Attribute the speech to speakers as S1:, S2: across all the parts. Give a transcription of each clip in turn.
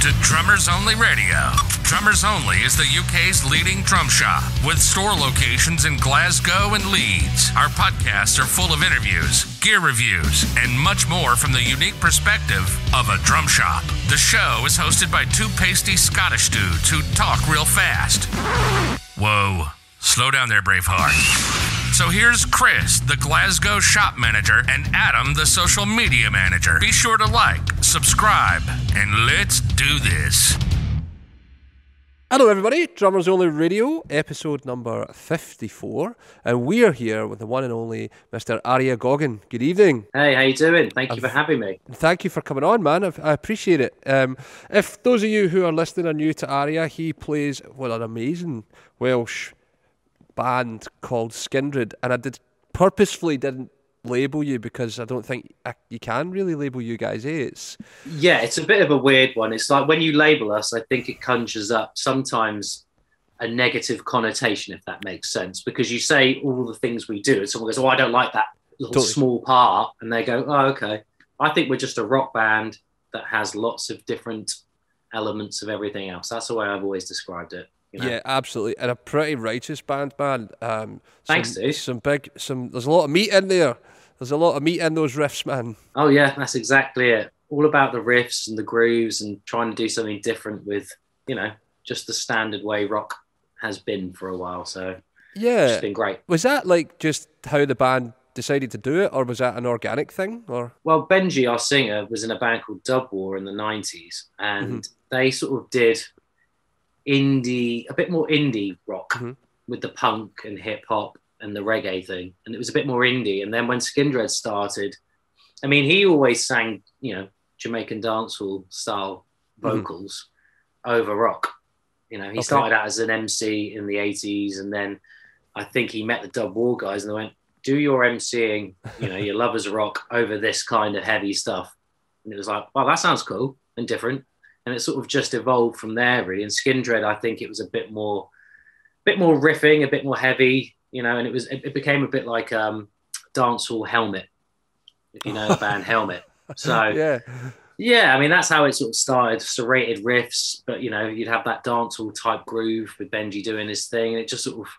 S1: to Drummers Only Radio. Drummers Only is the UK's leading drum shop with store locations in Glasgow and Leeds. Our podcasts are full of interviews, gear reviews, and much more from the unique perspective of a drum shop. The show is hosted by two pasty Scottish dudes who talk real fast. Whoa, slow down there, Braveheart. So here's Chris, the Glasgow shop manager, and Adam, the social media manager. Be sure to like, subscribe, and let's do this.
S2: Hello, everybody. Drummers Only Radio, episode number 54. And we are here with the one and only Mr. Arya Goggin. Good evening.
S3: Hey, how you doing? Thank you for having me.
S2: Thank you for coming on, man. I, I appreciate it. Um, if those of you who are listening are new to Aria, he plays, well, an amazing Welsh band called Skindred. And I did purposefully didn't label you because I don't think I, you can really label you guys. Eh? It's
S3: Yeah, it's a bit of a weird one. It's like when you label us, I think it conjures up sometimes a negative connotation, if that makes sense, because you say all the things we do, and someone goes, "Oh, I don't like that little
S2: Totally.
S3: small part," and they go, "Oh, okay." I think we're just a rock band that has lots of different elements of everything else. That's the way I've always described it. You know?
S2: Yeah, absolutely, and a pretty righteous band, man. Um,
S3: Thanks,
S2: some,
S3: dude.
S2: Some big, some. There's a lot of meat in there. There's a lot of meat in those riffs, man.
S3: Oh yeah, that's exactly it. All about the riffs and the grooves and trying to do something different with, you know, just the standard way rock has been for a while. So
S2: Yeah,
S3: it's been great.
S2: was that like just how the band decided to do it, or was that an organic thing? Or
S3: Well, Benji, our singer, was in a band called Dub War in the '90s, and
S2: Mm-hmm.
S3: they sort of did indie, a bit more indie rock
S2: Mhm.
S3: with the punk and hip hop and the reggae thing, and it was a bit more indie. And then when Skindred started, I mean, he always sang, you know, Jamaican dancehall style
S2: Mhm.
S3: vocals over rock. You know, he
S2: Okay.
S3: started out as an MC in the '80s, and then I think he met the Dub War guys, and they went, "Do your MCing, you know, your lovers rock over this kind of heavy stuff." And it was like, "Well, that sounds cool and different." And it sort of just evolved from there, really. And Skin Skindred, I think it was a bit more, bit more riffing, a bit more heavy, you know. And it was, it, it became a bit like um, dancehall Helmet, if you know the band Helmet. So
S2: yeah,
S3: yeah, I mean that's how it sort of started. Serrated riffs, but you know you'd have that dancehall type groove with Benji doing his thing, and it just sort of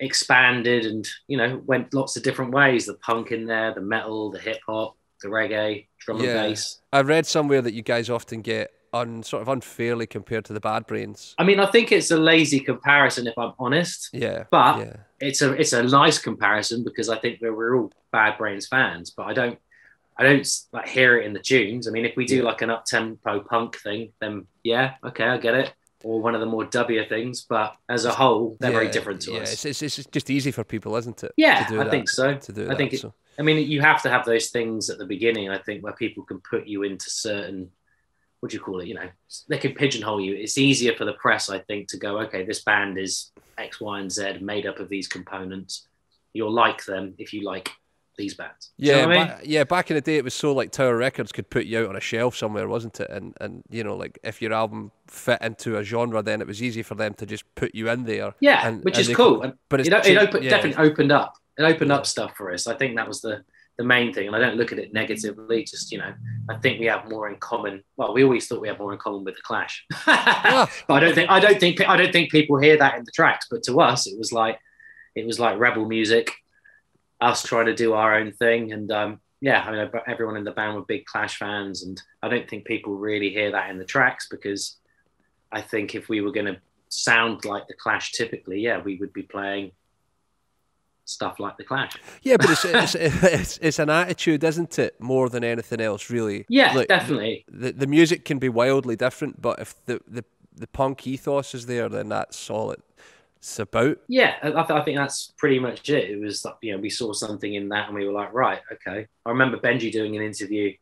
S3: expanded and you know went lots of different ways. The punk in there, the metal, the hip hop, the reggae, drum
S2: Yeah.
S3: and bass.
S2: I read somewhere that you guys often get un sort of unfairly compared to the Bad Brains.
S3: I mean, I think it's a lazy comparison if I'm honest,
S2: Yeah,
S3: but
S2: yeah,
S3: it's a it's a nice comparison because I think we're, we're all Bad Brains fans, but I don't I don't like hear it in the tunes. I mean, if we do
S2: Yeah.
S3: like an up tempo punk thing, then yeah, okay, I get it. Or one of the more W things, but as a whole, they're very different to
S2: yeah,
S3: us.
S2: It's, it's, it's just easy for people, isn't it?
S3: Yeah,
S2: to do
S3: I
S2: that,
S3: think so.
S2: To do
S3: I
S2: that,
S3: think it-
S2: so.
S3: I mean, you have to have those things at the beginning. I think where people can put you into certain, what do you call it? You know, they can pigeonhole you. It's easier for the press, I think, to go, okay, this band is X, Y, and Z, made up of these components. You'll like them if you like these bands. Do you
S2: Yeah,
S3: know I mean?
S2: yeah. Back in the day, it was so like Tower Records could put you out on a shelf somewhere, wasn't it? And and you know, like if your album fit into a genre, then it was easy for them to just put you in there.
S3: Yeah,
S2: and-
S3: which
S2: and
S3: is cool.
S2: could-
S3: And
S2: but it's
S3: it, it opened,
S2: yeah.
S3: definitely opened up. It opened up stuff for us. I think that was the the main thing, and I don't look at it negatively. Just you know, I think we have more in common. Well, we always thought we had more in common with the Clash,
S2: Ah,
S3: but I don't think I don't think I don't think people hear that in the tracks. But to us, it was like it was like rebel music, us trying to do our own thing, and um, yeah, I mean, everyone in the band were big Clash fans, and I don't think people really hear that in the tracks because I think if we were going to sound like the Clash typically, yeah, we would be playing stuff like the Clash.
S2: yeah, but it's, it's it's it's an attitude, isn't it? More than anything else, really.
S3: Yeah,
S2: Like,
S3: definitely.
S2: The the music can be wildly different, but if the the the punk ethos is there, then that's all it's about.
S3: Yeah, I, th- I think that's pretty much it. It was like, you know, we saw something in that and we were like, right, okay. I remember Benji doing an interview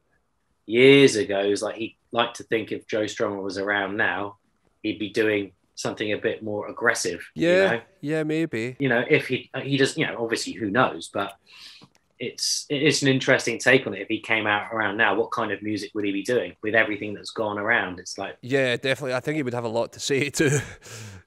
S3: years ago. It was like he'd like to think if Joe Strummer was around now, he'd be doing something a bit more aggressive.
S2: Yeah,
S3: You know,
S2: yeah, maybe.
S3: you know if he he does, you know, obviously who knows, but it's it's an interesting take on it. If he came out around now, what kind of music would he be doing with everything that's gone around? It's like,
S2: Yeah, definitely. I think he would have a lot to say too.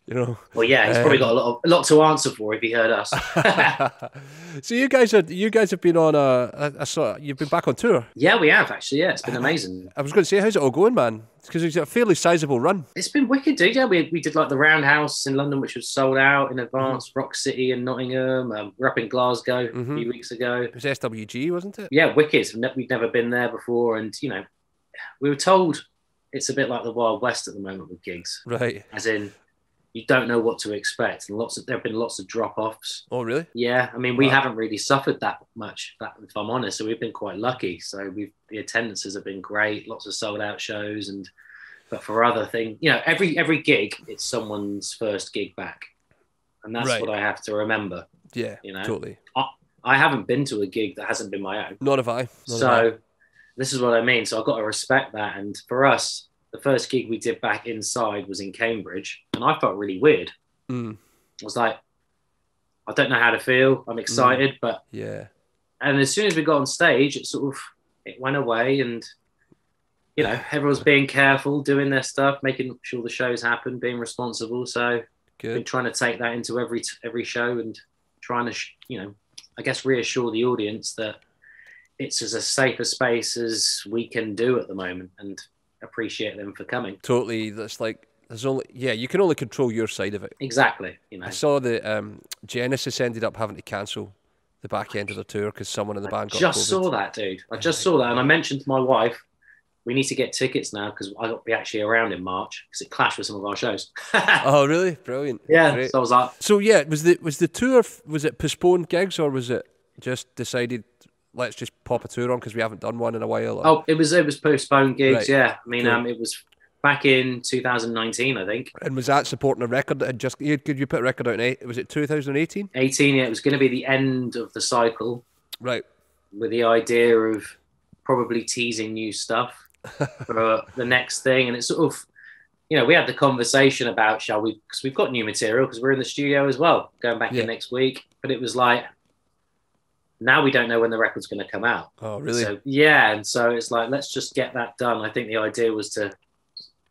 S2: You know.
S3: well, yeah, he's probably
S2: Um,
S3: got a lot of, a lot to answer for if he heard us.
S2: so you guys are you guys have been on a, a, a sort you've been back on tour.
S3: yeah, we have actually. Yeah, it's been amazing.
S2: I was going to say, how's it all going, man? because it's a fairly sizable run.
S3: It's been wicked, dude. Yeah, we, we did like the Roundhouse in London, which was sold out in advance. Rock City in Nottingham. Um, we're up in Glasgow a
S2: Mhm.
S3: few weeks ago.
S2: Was SWG, wasn't it?
S3: Yeah, wicked. We'd never been there before, and you know, we were told it's a bit like the Wild West at the moment with gigs,
S2: Right.
S3: as in you don't know what to expect, and lots of there have been lots of drop offs.
S2: Oh, really?
S3: Yeah, I mean, we
S2: Wow.
S3: haven't really suffered that much, that, if I'm honest. So we've been quite lucky. So we've the attendances have been great, lots of sold out shows, and but for other things, you know, every every gig it's someone's first gig back, and that's
S2: Right.
S3: what I have to remember.
S2: Yeah.
S3: You know?
S2: Totally.
S3: I haven't been to a gig that hasn't been my own,
S2: Not have I. Nor have I.
S3: so this is what I mean. So I've got to respect that. And for us, the first gig we did back inside was in Cambridge, and I felt really weird.
S2: Mm,
S3: I was like, I don't know how to feel. I'm excited, but
S2: yeah.
S3: and as soon as we got on stage, it sort of it went away, and you know everyone's being careful, doing their stuff, making sure the shows happen, being responsible. So been
S2: Good.
S3: trying to take that into every every show and trying to sh- you know I guess reassure the audience that it's as a safe a space as we can do at the moment, and appreciate them for coming.
S2: Totally. That's like there's only yeah. You can only control your side of it.
S3: Exactly, you know.
S2: I saw the um, Genesis ended up having to cancel the back end of the tour because someone in the band got
S3: just
S2: COVID.
S3: saw that, dude. I just saw that, and I mentioned to my wife, we need to get tickets now because I got to be actually around in March because it clashed with some of our shows.
S2: Oh, really? Brilliant.
S3: yeah,
S2: Great.
S3: so I was like,
S2: So yeah, was the was the tour was it postponed gigs or was it just decided let's just pop a tour on because we haven't done one in a while? or-
S3: oh, it was it was postponed gigs.
S2: Right.
S3: Yeah, I mean,
S2: Cool.
S3: um, it was back in 2019, I think.
S2: And was that supporting a record that had just you- could you put a record out in eight? Was it 2018?
S3: 18, yeah, it was going to be the end of the cycle
S2: Right.
S3: with the idea of probably teasing new stuff for the next thing, and it's sort of. You know, we had the conversation about shall we because we've got new material because we're in the studio as well, going back
S2: Yeah.
S3: in next week. But it was like now we don't know when the record's going to come out.
S2: Oh, really?
S3: So yeah, and so it's like let's just get that done. I think the idea was to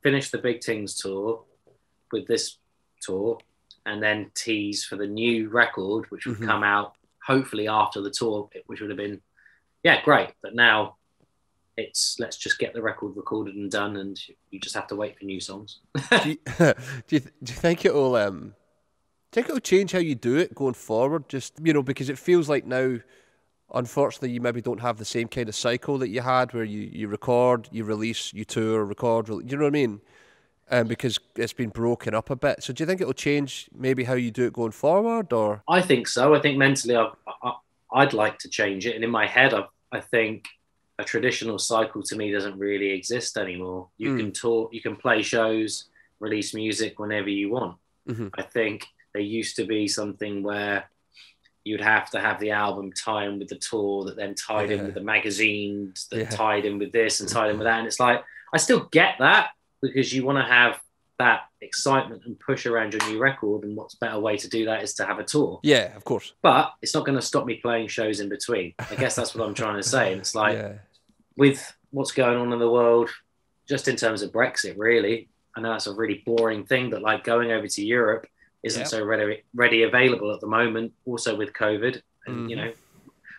S3: finish the Big Tings tour with this tour, and then tease for the new record, which would
S2: Mhm.
S3: come out hopefully after the tour, which would have been yeah great. But now it's let's just get the record recorded and done, and you just have to wait for new songs.
S2: do, you, do you do you think it'll um do you think it'll change how you do it going forward? Just you know, because it feels like now, unfortunately, you maybe don't have the same kind of cycle that you had, where you, you record, you release, you tour, record. Re- you know what I mean? Um, because it's been broken up a bit. So do you think it'll change maybe how you do it going forward, or
S3: I think so. I think mentally, I've, I, I'd like to change it, and in my head, I, I think a traditional cycle to me doesn't really exist anymore. You
S2: Mm.
S3: can talk, you can play shows, release music whenever you want.
S2: Mhm.
S3: I think there used to be something where you'd have to have the album tie in with the tour that then tied in with the magazines that
S2: Yeah.
S3: tied in with this and tied in with that. And it's like, I still get that because you want to have that excitement and push around your new record. And what's better way to do that is to have a tour.
S2: yeah, of course,
S3: But it's not going to stop me playing shows in between. I guess that's what I'm trying to say. And it's like,
S2: yeah,
S3: with what's going on in the world, just in terms of Brexit, really. I know that's a really boring thing, but like going over to Europe isn't
S2: Yeah.
S3: so ready, ready available at the moment. Also with COVID, and you
S2: Mhm.
S3: know,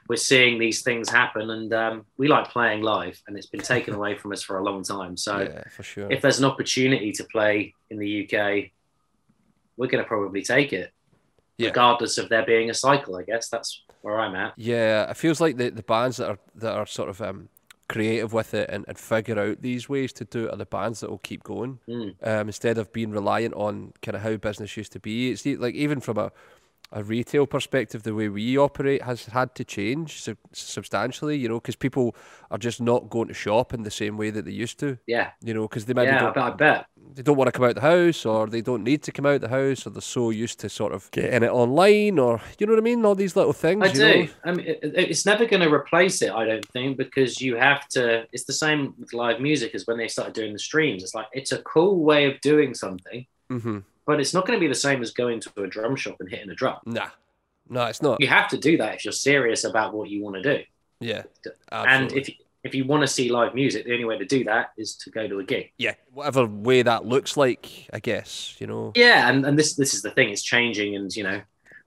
S3: we're seeing these things happen, and um, we like playing live, and it's been taken away from us for a long time. So
S2: yeah, for sure.
S3: if there's an opportunity to play in the UK, we're going to probably take it,
S2: Yeah.
S3: regardless of there being a cycle. I guess that's where I'm at.
S2: Yeah, it feels like the, the bands that are that are sort of um, creative with it and, and figure out these ways to do it are the bands that will keep going
S3: Mm.
S2: um, instead of being reliant on kind of how business used to be. It's like even from a a retail perspective, the way we operate has had to change sub- substantially. You know, because people are just not going to shop in the same way that they used to.
S3: Yeah,
S2: You know, because they maybe
S3: yeah, I
S2: don't
S3: bet, I bet.
S2: they don't want to come out the house or they don't need to come out the house or they're so used to sort of getting it online or you know what I mean all these little things
S3: I
S2: you
S3: do.
S2: know?
S3: I mean, it, it- it's never going to replace it, I don't think, because you have to. It's the same with live music as when they started doing the streams. It's like it's a cool way of doing something,
S2: mm-hmm.
S3: But it's not going to be the same as going to a drum shop and hitting a drum.
S2: nah no it's not
S3: You have to do that if you're serious about what you want to do.
S2: yeah
S3: And if if you want to see live music, the only way to do that is to go to a gig.
S2: yeah whatever way that looks like I guess you know
S3: Yeah, and, and this this is the thing. It's changing, and you know,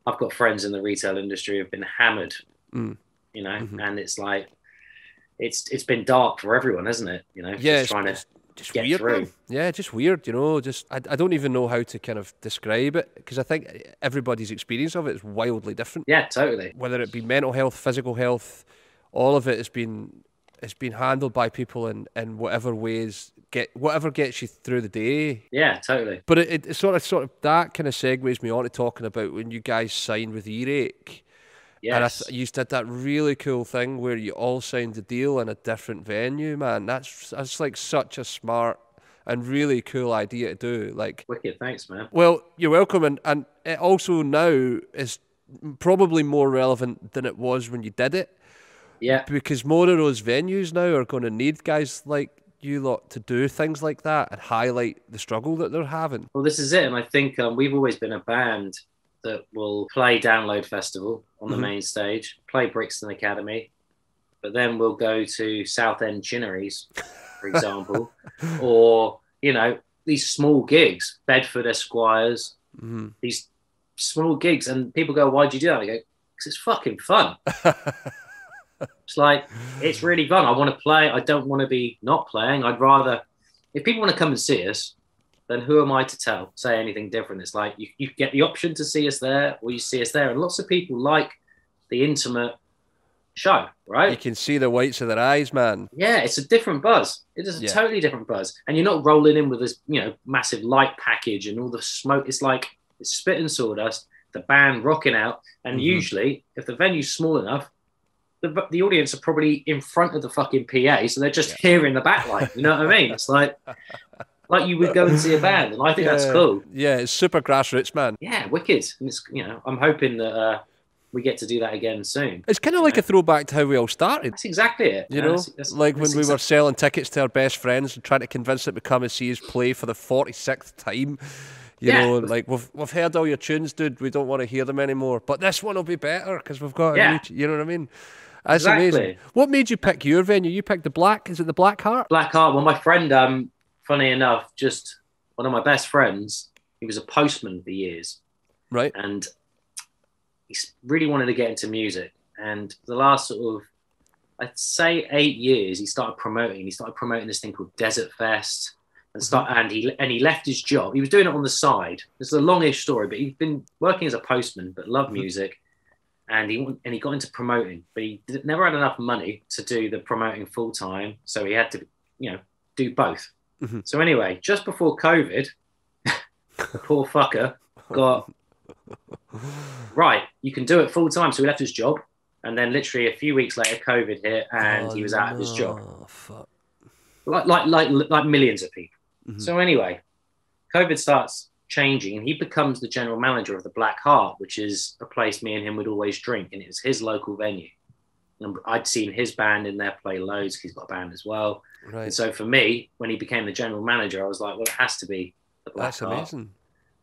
S3: I've got friends in the retail industry who've been hammered.
S2: Mm.
S3: You know,
S2: Mhm.
S3: and it's like, it's it's been dark for everyone, hasn't it? You know,
S2: yeah it's,
S3: trying to
S2: just
S3: get
S2: weird,
S3: through.
S2: man. Yeah, just weird. You know, just I, I don't even know how to kind of describe it because I think everybody's experience of it is wildly different.
S3: Yeah, totally.
S2: Whether it be mental health, physical health, all of it has been it's been handled by people in, in whatever ways get whatever gets you through the day.
S3: Yeah, totally.
S2: But it, it sort of sort of that kind of segues me on to talking about when you guys signed with Earache. And I you did that really cool thing where you all signed the deal in a different venue, man. That's that's like such a smart and really cool idea to do. Like,
S3: Wicked. Thanks, man.
S2: well, you're welcome, and and it also now is probably more relevant than it was when you did it
S3: Yeah.
S2: because more of those venues now are going to need guys like you lot to do things like that and highlight the struggle that they're having.
S3: Well, this is it. And I think um, we've always been a band that will play Download Festival on the
S2: Mhm.
S3: main stage, play Brixton Academy, but then we'll go to Southend Chinnerys, for example, or, you know, these small gigs, Bedford Esquires,
S2: hmm
S3: these small gigs. And people go, why'd you do that? I go, because it's fucking fun. It's like it's really fun. I want to play. I don't want to be not playing. I'd rather if people want to come and see us, then who am I to tell say anything different? It's like you, you get the option to see us there or you see us there. And lots of people like the intimate show, right?
S2: You can see the whites of their eyes, man.
S3: Yeah, it's a different buzz. It is a
S2: Yeah.
S3: totally different buzz. And you're not rolling in with this, you know, massive light package and all the smoke. It's like it's spit and sawdust, the band rocking out. And
S2: Mhm.
S3: usually, if the venue's small enough, the, the audience are probably in front of the fucking PA, so they're just hearing the backline. You know what I mean? It's like like you would go and see a band, and I think that's cool.
S2: Yeah, it's super grassroots, man.
S3: Yeah, wicked. And it's you know, I'm hoping that uh, we get to do that again soon.
S2: It's kind of like a throwback to how we all started.
S3: That's exactly it.
S2: You know,
S3: That's- that's-
S2: like when
S3: that's
S2: we were selling tickets to our best friends and trying to convince them to come and see us play for the forty sixth time. You
S3: Yeah.
S2: know, like we've we've heard all your tunes, dude. We don't want to hear them anymore. But this one will be better because we've got a
S3: Yeah.
S2: new. t- You know what I mean? That's
S3: Exactly.
S2: amazing. What made you pick your venue? You picked the Black. Is it the Black Heart?
S3: Black Heart. Well, my friend, um, funny enough, just one of my best friends, he was a postman for years,
S2: Right.
S3: and he really wanted to get into music. And the last sort of, I'd say, eight years, he started promoting. He started promoting this thing called Desert Fest, and start mm-hmm. and he and he left his job. He was doing it on the side. Is a longish story, but he'd been working as a postman, but loved mm-hmm. music. And he and he got into promoting, but he never had enough money to do the promoting full time, so he had to, you know, do both.
S2: Mhm.
S3: So anyway, just before COVID, the poor fucker got right. You can do it full time, so he left his job, and then literally a few weeks later, COVID hit, and
S2: Oh,
S3: he was out of his job
S2: no, Fuck.
S3: like like like like millions of people.
S2: Mhm.
S3: So anyway, COVID starts changing, and he becomes the general manager of the Black Heart, which is a place me and him would always drink, and it was his local venue. I'd seen his band in there play loads. He's got a band as well.
S2: Right.
S3: And so for me, when he became the general manager, I was like, well, it has to be the Black
S2: That's
S3: Heart.
S2: amazing.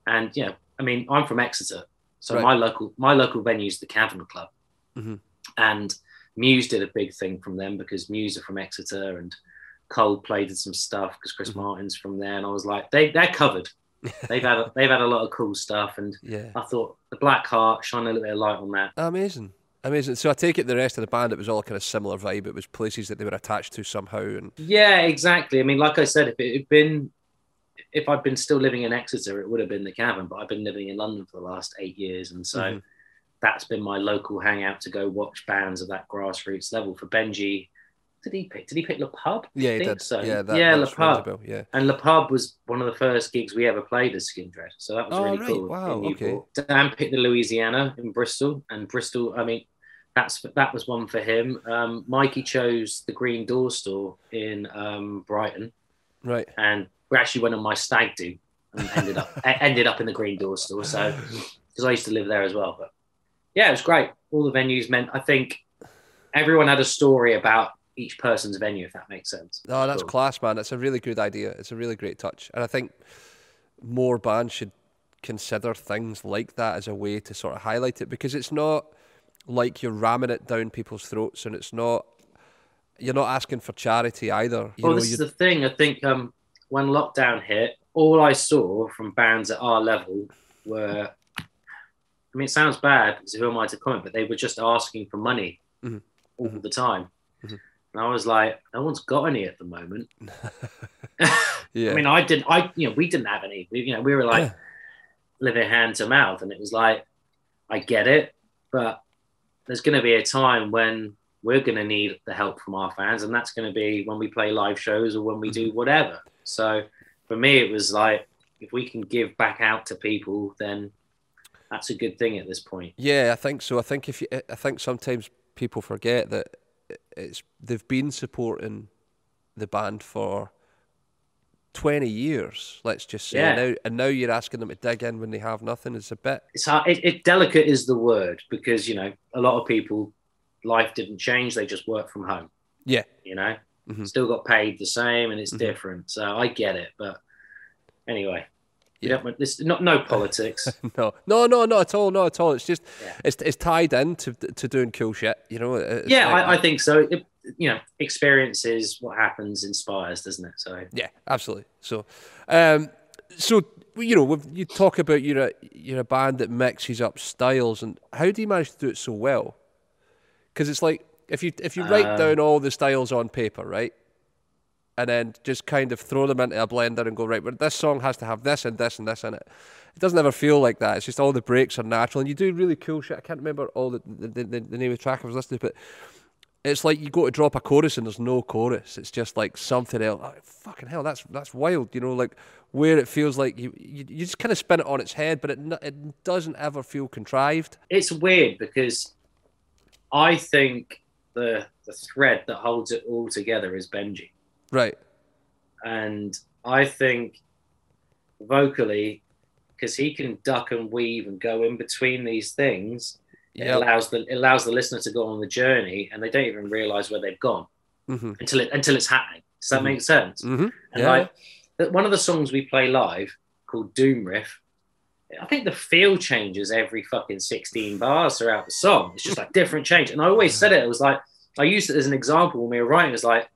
S3: And yeah, I mean, I'm from Exeter, so
S2: Right.
S3: my local my local venue is the Cavern Club,
S2: Mhm.
S3: and Muse did a big thing from them because Muse are from Exeter, and Coldplay did some stuff because Chris
S2: Mhm.
S3: Martin's from there, and I was like, they they're covered. they've had a, they've had a lot of cool stuff, and
S2: Yeah.
S3: I thought the Black Heart shine a little bit of light on that.
S2: Amazing. Amazing. So I take it the rest of the band, it was all kind of similar vibe. It was places that they were attached to somehow, and
S3: Yeah, exactly. I mean, like I said, if it had been if I'd been still living in Exeter, it would have been the Cavern, but I've been living in London for the last eight years, and so.
S2: Mhm.
S3: that's been my local hangout to go watch bands of that grassroots level. For Benji, did he pick? Did he pick Le Pub?
S2: yeah, he did.
S3: so.
S2: Yeah, that,
S3: yeah, Le
S2: that's rings a
S3: Pub.
S2: Yeah.
S3: And Le Pub was one of the first gigs we ever played as Skindred, so that was
S2: Oh,
S3: really
S2: right.
S3: cool.
S2: Wow, okay.
S3: Dan picked the Louisiana in Bristol, and Bristol. I mean, that's that was one for him. Um, Mikey chose the Green Door Store in um, Brighton,
S2: Right.
S3: and we actually went on my stag do and ended up ended up in the Green Door Store. So because I used to live there as well. But yeah, it was great. All the venues meant I think everyone had a story about each person's venue, if that makes sense.
S2: No, that's
S3: Cool.
S2: class, man. It's a really good idea. It's a really great touch, and I think more bands should consider things like that as a way to sort of highlight it because it's not like you're ramming it down people's throats, and it's not you're not asking for charity either. You
S3: well,
S2: know,
S3: this is the thing. I think um, when lockdown hit, all I saw from bands at our level were. I mean, it sounds bad because who am I to comment? But they were just asking for money
S2: Mhm.
S3: all the time,
S2: Mhm.
S3: and I was like, no one's got any at the moment.
S2: Yeah.
S3: I mean, I didn't. I you know we didn't have any. We, you know, we were like living hand to mouth, and it was like, I get it, but there's going to be a time when we're going to need the help from our fans, and that's going to be when we play live shows or when we do mm-hmm. whatever. So for me, it was like if we can give back out to people, then that's a good thing at this point.
S2: Yeah, I think so. I think if you, I think sometimes people forget that it's they've been supporting the band for twenty years. Let's just say,
S3: Yeah.
S2: and, now, and now you're asking them to dig in when they have nothing. It's a bit.
S3: It's hard. It, it delicate is the word because you know a lot of people, life didn't change. They just work from home.
S2: Yeah.
S3: You know,
S2: Mhm.
S3: still got paid the same, and it's
S2: Mhm.
S3: different. So I get it, but anyway. You
S2: Yeah.
S3: don't this not no politics.
S2: No, no, no, not at all, not at all. It's just
S3: Yeah.
S2: it's it's tied in to to doing cool shit. You know.
S3: Yeah,
S2: like-
S3: I, I think so. It, you know, experiences what happens inspires, doesn't it? So
S2: Yeah, absolutely. So, um, so you know, you talk about you're a you're a band that mixes up styles, and how do you manage to do it so well? Because it's like if you if you write
S3: Um,
S2: down all the styles on paper, right, and then just kind of throw them into a blender and go right, but this song has to have this and this and this in it. It doesn't ever feel like that. It's just all the breaks are natural, and you do really cool shit. I can't remember all the the, the, the name of the track I was listening to, but it's like you go to drop a chorus and there's no chorus. It's just like something else. Oh, fucking hell, that's that's wild. You know, like where it feels like you you, you just kind of spin it on its head, but it it doesn't ever feel contrived.
S3: it's weird because I think the the thread that holds it all together is Benji.
S2: Right.
S3: and I think vocally, because he can duck and weave and go in between these things, it allows the it allows the listener to go on the journey, and they don't even realize where they've gone
S2: Mm-hmm.
S3: until it until it's happening. Does that
S2: Mhm.
S3: make sense?
S2: Mm-hmm.
S3: And
S2: Yeah.
S3: like one of the songs we play live called Doom Riff. I think the feel changes every fucking 16 bars throughout the song. It's just like different change. And I always said it, it was like, I used it as an example when we were writing. It's like,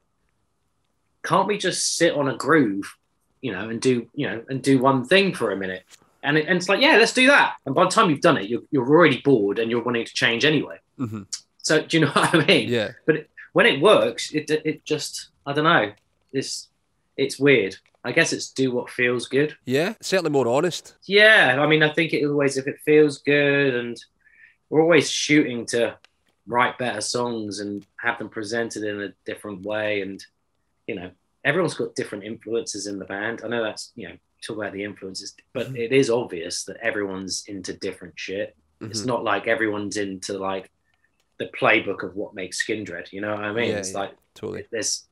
S3: can't we just sit on a groove, you know, and do, you know, and do one thing for a minute? And, it, and it's like, yeah, let's do that. And by the time you've done it, you're, you're already bored and you're wanting to change anyway.
S2: Mhm.
S3: So do you know what I mean?
S2: Yeah.
S3: But when it works, it it just I don't know. It's it's weird. I guess it's do what feels good.
S2: Yeah. Certainly more honest.
S3: Yeah, I mean, I think it always if it feels good, and we're always shooting to write better songs and have them presented in a different way. And you know, everyone's got different influences in the band. I know that's you know talk about the influences, but
S2: Mhm.
S3: it is obvious that everyone's into different shit. It's
S2: Mhm.
S3: not like everyone's into like the playbook of what makes Skindred. You know what I mean?
S2: Yeah,
S3: it's
S2: yeah.
S3: like
S2: Totally.
S3: there's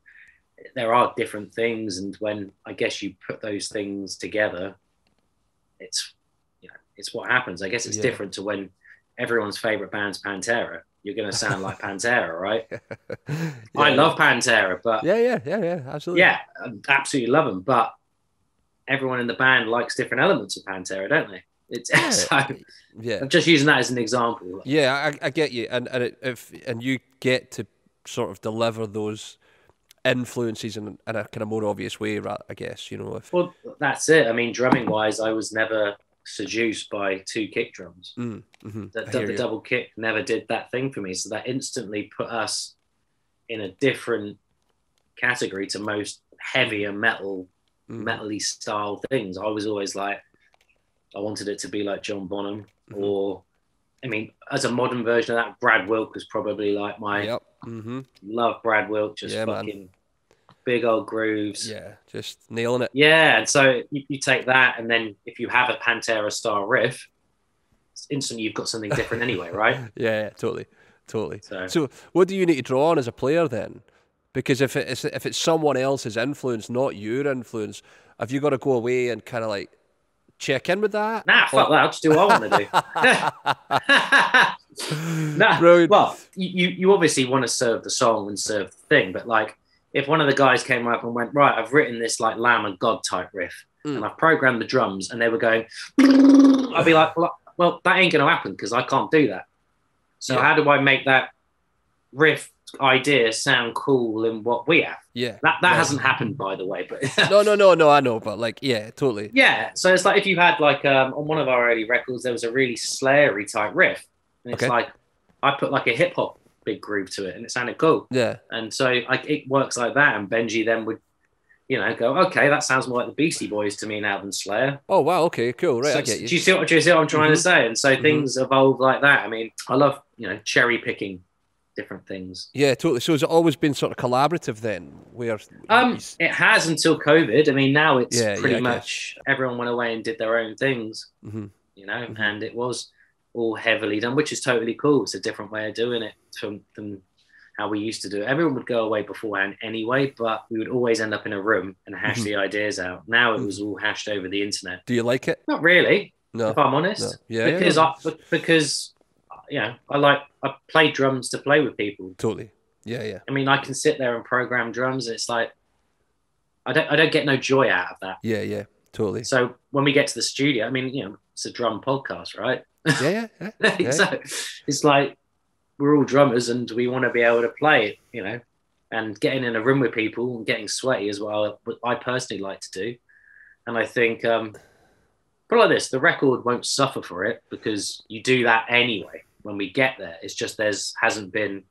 S3: there are different things and when i guess you put those things together it's you know it's what happens i guess it's
S2: Yeah.
S3: different to when everyone's favorite band's pantera you're going to sound like pantera right i
S2: Yeah.
S3: love pantera but yeah,
S2: Yeah. Yeah. Yeah. Yeah. Absolutely.
S3: I absolutely love them but everyone in the band likes different elements of pantera don't they it's
S2: Yeah.
S3: so
S2: Yeah.
S3: i'm just using that as an example
S2: Yeah, I, I get you, and and it, if and you get to sort of deliver those influences in, in a kind of more obvious way, I guess. You know, if
S3: well that's it i mean drumming wise i was never seduced by two kick drums
S2: mm, mhm,
S3: the, the,
S2: hear
S3: the
S2: you.
S3: double kick never did that thing for me. So that instantly put us in a different category to most heavier metal,
S2: Mm.
S3: metally style things. I was always like, I wanted it to be like John Bonham,
S2: Mhm.
S3: or I mean, as a modern version of that, Brad Wilk was probably like my
S2: Yep. hmm
S3: love. Brad Wilk, just
S2: Yeah, man.
S3: Big old grooves.
S2: Yeah, just nailing it.
S3: Yeah, and so you, you take that, and then if you have a Pantera style riff, instantly you've got something different anyway, right?
S2: Yeah, yeah, totally, totally.
S3: So
S2: So, what do you need to draw on as a player then? Because if it's if it's someone else's influence, not your influence, have you got to go away and kind of like check in with that?
S3: Nah, fuck
S2: Or-
S3: that. I'll just do what I want to do. nah,
S2: Brilliant.
S3: well, you, you obviously want to serve the song and serve the thing, but like if one of the guys came up and went, right, I've written this like Lamb of God type riff
S2: Mm.
S3: and I've programmed the drums and they were going, I'd be like, well, well that ain't going to happen because I can't do that. So
S2: Yeah.
S3: how do I make that riff idea sound cool in what we have?
S2: Yeah.
S3: That, that
S2: Yeah.
S3: hasn't happened, by the way, but
S2: No, no, no, no. I know, but like, yeah, totally.
S3: Yeah, so it's like if you had like um, on one of our early records, there was a really slayery type riff, and it's
S2: Okay.
S3: like I put like a hip hop big groove to it, and it sounded cool.
S2: Yeah.
S3: And so like it works like that, and Benji then would you know, go, okay, that sounds more like the Beastie Boys to me now than Slayer.
S2: Oh wow, okay, cool, right?
S3: So,
S2: I get you.
S3: Do you see what do you see what I'm trying
S2: Mhm.
S3: to say? And so
S2: Mhm.
S3: things evolve like that. I mean, I love you know cherry picking different things.
S2: Yeah, totally. So has it always been sort of collaborative then, where
S3: Um, it has until COVID. I mean, now it's
S2: Yeah, yeah,
S3: pretty
S2: I
S3: much everyone went away and did their own things,
S2: Mhm.
S3: you know,
S2: Mhm.
S3: and it was all heavily done, which is totally cool. It's a different way of doing it from than how we used to do it. Everyone would go away beforehand anyway, but we would always end up in a room and hash
S2: Mhm.
S3: the ideas out. Now it
S2: Mhm.
S3: was all hashed over the internet.
S2: do you like it?
S3: Not really,
S2: No.
S3: if I'm honest.
S2: No. Yeah, yeah,
S3: because. I because you know I like I play drums to play with people.
S2: Totally. Yeah, yeah.
S3: I mean I can sit there and program drums it's like I don't I don't get no joy out of that.
S2: Yeah, yeah. Totally.
S3: So when we get to the studio, I mean you know it's a drum podcast, right?
S2: Yeah, yeah, yeah. Yeah.
S3: so it's like we're all drummers and we want to be able to play it, you know. And getting in a room with people and getting sweaty is what I, what I personally like to do. And I think, um, but like this, the record won't suffer for it because you do that anyway. When we get there, it's just there's hasn't been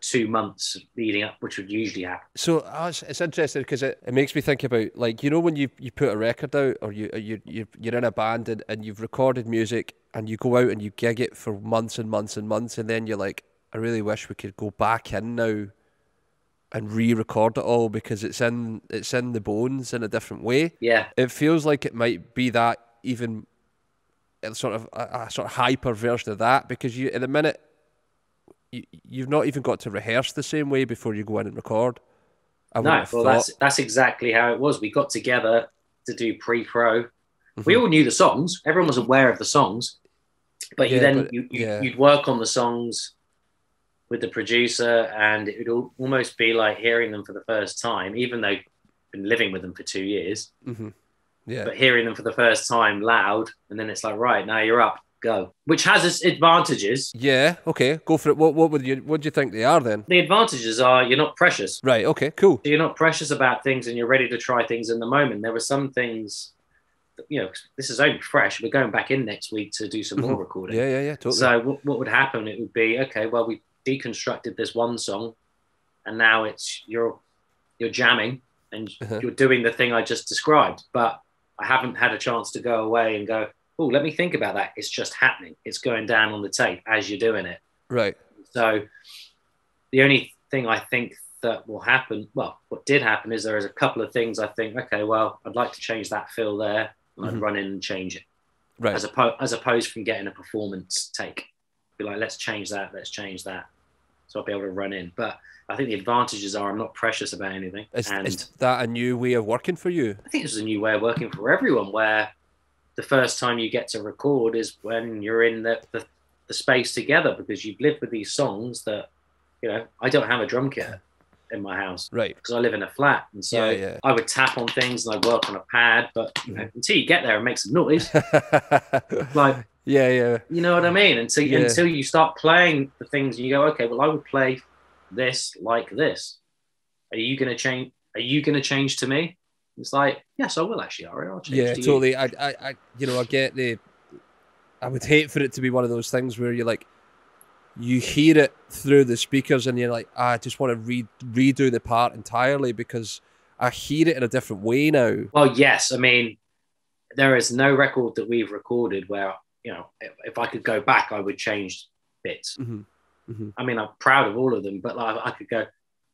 S3: two months leading up, which would usually happen.
S2: So uh, it's, it's interesting because it, it makes me think about like you know when you, you put a record out or you you you you're in a band and, and you've recorded music and you go out and you gig it for months and months and months and then you're like I really wish we could go back in now and re-record it all because it's in it's in the bones in a different way.
S3: Yeah,
S2: It feels like it might be that even a sort of a, a sort of hyper version of that because you in a minute you, you've not even got to rehearse the same way before you go in and record. I
S3: no, well
S2: thought.
S3: that's that's exactly how it was. We got together to do pre-pro. We
S2: Mhm.
S3: all knew the songs. Everyone was aware of the songs, but you then
S2: but-
S3: you, you
S2: yeah.
S3: you'd work on the songs with the producer, and it would almost be like hearing them for the first time, even though you've been living with them for two years.
S2: Mhm. Yeah.
S3: But hearing them for the first time loud, and then it's like, right now you're up, go. Which has its advantages.
S2: yeah. Okay. Go for it. What What would you What do you think they are then?
S3: The advantages are you're not precious.
S2: Right. Okay. Cool.
S3: you're not precious about things and you're ready to try things in the moment. There were some things, you know, this is only fresh. We're going back in next week to do some more
S2: Mhm.
S3: recording.
S2: Yeah. Yeah. Yeah. Totally.
S3: So what, what would happen? It would be okay. Well, we deconstructed this one song, and now it's you're you're jamming and
S2: Uh-huh.
S3: you're doing the thing I just described. But I haven't had a chance to go away and go. Oh, let me think about that. It's just happening. It's going down on the tape as you're doing it.
S2: right.
S3: So the only thing I think that will happen, well, what did happen is there is a couple of things I think, okay, well, I'd like to change that fill there, and
S2: Mhm.
S3: I'd run in and change it,
S2: Right.
S3: as opposed as opposed from getting a performance take. Be like, let's change that, let's change that. So I'll be able to run in. But I think the advantages are I'm not precious about anything,
S2: Is,
S3: and
S2: is that a new way of working for you?
S3: I think it's a new way of working for everyone where the first time you get to record is when you're in the, the, the space together because you've lived with these songs that, you know, I don't have a drum kit in my house
S2: Right.
S3: because I live in a flat. And so
S2: Yeah, yeah.
S3: I would tap on things and I'd work on a pad, but you know, mm-hmm. until you get there and make some noise, like,
S2: yeah. Yeah.
S3: you know what I mean? Until,
S2: Yeah.
S3: until you start playing the things and you go, okay, well, I would play this like this. Are you going to change? Are you going to change to me? It's like, yes, I will actually, Ari. I'll change
S2: Yeah.
S3: to you.
S2: Totally. I, I. I. You know. I get the. I would hate for it to be one of those things where you're like, you hear it through the speakers and you're like, ah, I just want to re- redo the part entirely because I hear it in a different way now.
S3: Well, yes. I mean, there is no record that we've recorded where, you know, if, if I could go back, I would change bits.
S2: Mhm. Mhm.
S3: I mean, I'm proud of all of them, but like, I could go,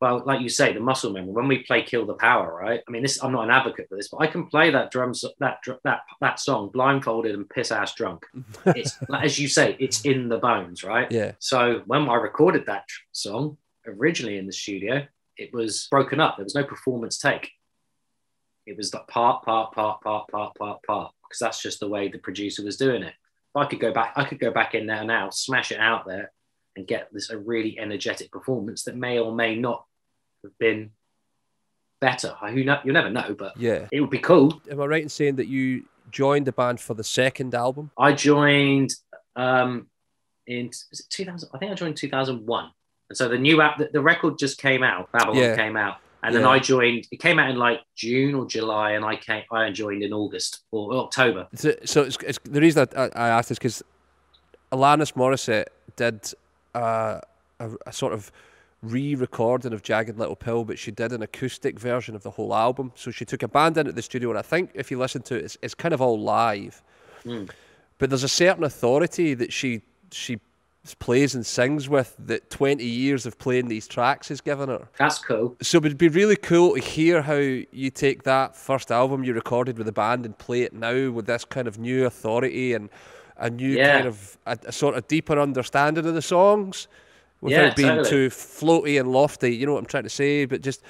S3: well, like you say, the muscle memory. When we play "Kill the Power," right? I mean, this I'm not an advocate for this, but I can play that drums that that that song blindfolded and piss ass drunk. It's like, as you say, it's in the bones, right?
S2: Yeah.
S3: So when I recorded that tr- song originally in the studio, it was broken up. There was no performance take. It was like part, part, part, part, part, part, part, because that's just the way the producer was doing it. If I could go back, I could go back in there now, smash it out there, and get this a really energetic performance that may or may not have been better. Who know? You'll never know, but
S2: Yeah.
S3: it would be cool.
S2: Am I right in saying that you joined the band for the second album?
S3: I joined um, in 2000. I think I joined 2001. And so the new app, the, the record just came out. Babylon
S2: Yeah.
S3: came out, and then
S2: Yeah.
S3: I joined. It came out in like June or July, and I came. I joined in August or October.
S2: So, so it's, it's, the reason I, I asked is because Alanis Morissette did uh, a, a sort of re-recording of Jagged Little Pill, but she did an acoustic version of the whole album. So she took a band in at the studio, and I think if you listen to it, it's, it's kind of all live.
S3: Mm.
S2: But there's a certain authority that she she plays and sings with that 20 years of playing these tracks has given her.
S3: That's cool.
S2: So it would be really cool to hear how you take that first album you recorded with the band and play it now with this kind of new authority and a new
S3: Yeah.
S2: kind of a, a sort of deeper understanding of the songs without
S3: Yeah,
S2: being
S3: totally.
S2: too floaty and lofty. You know what I'm trying to say? But just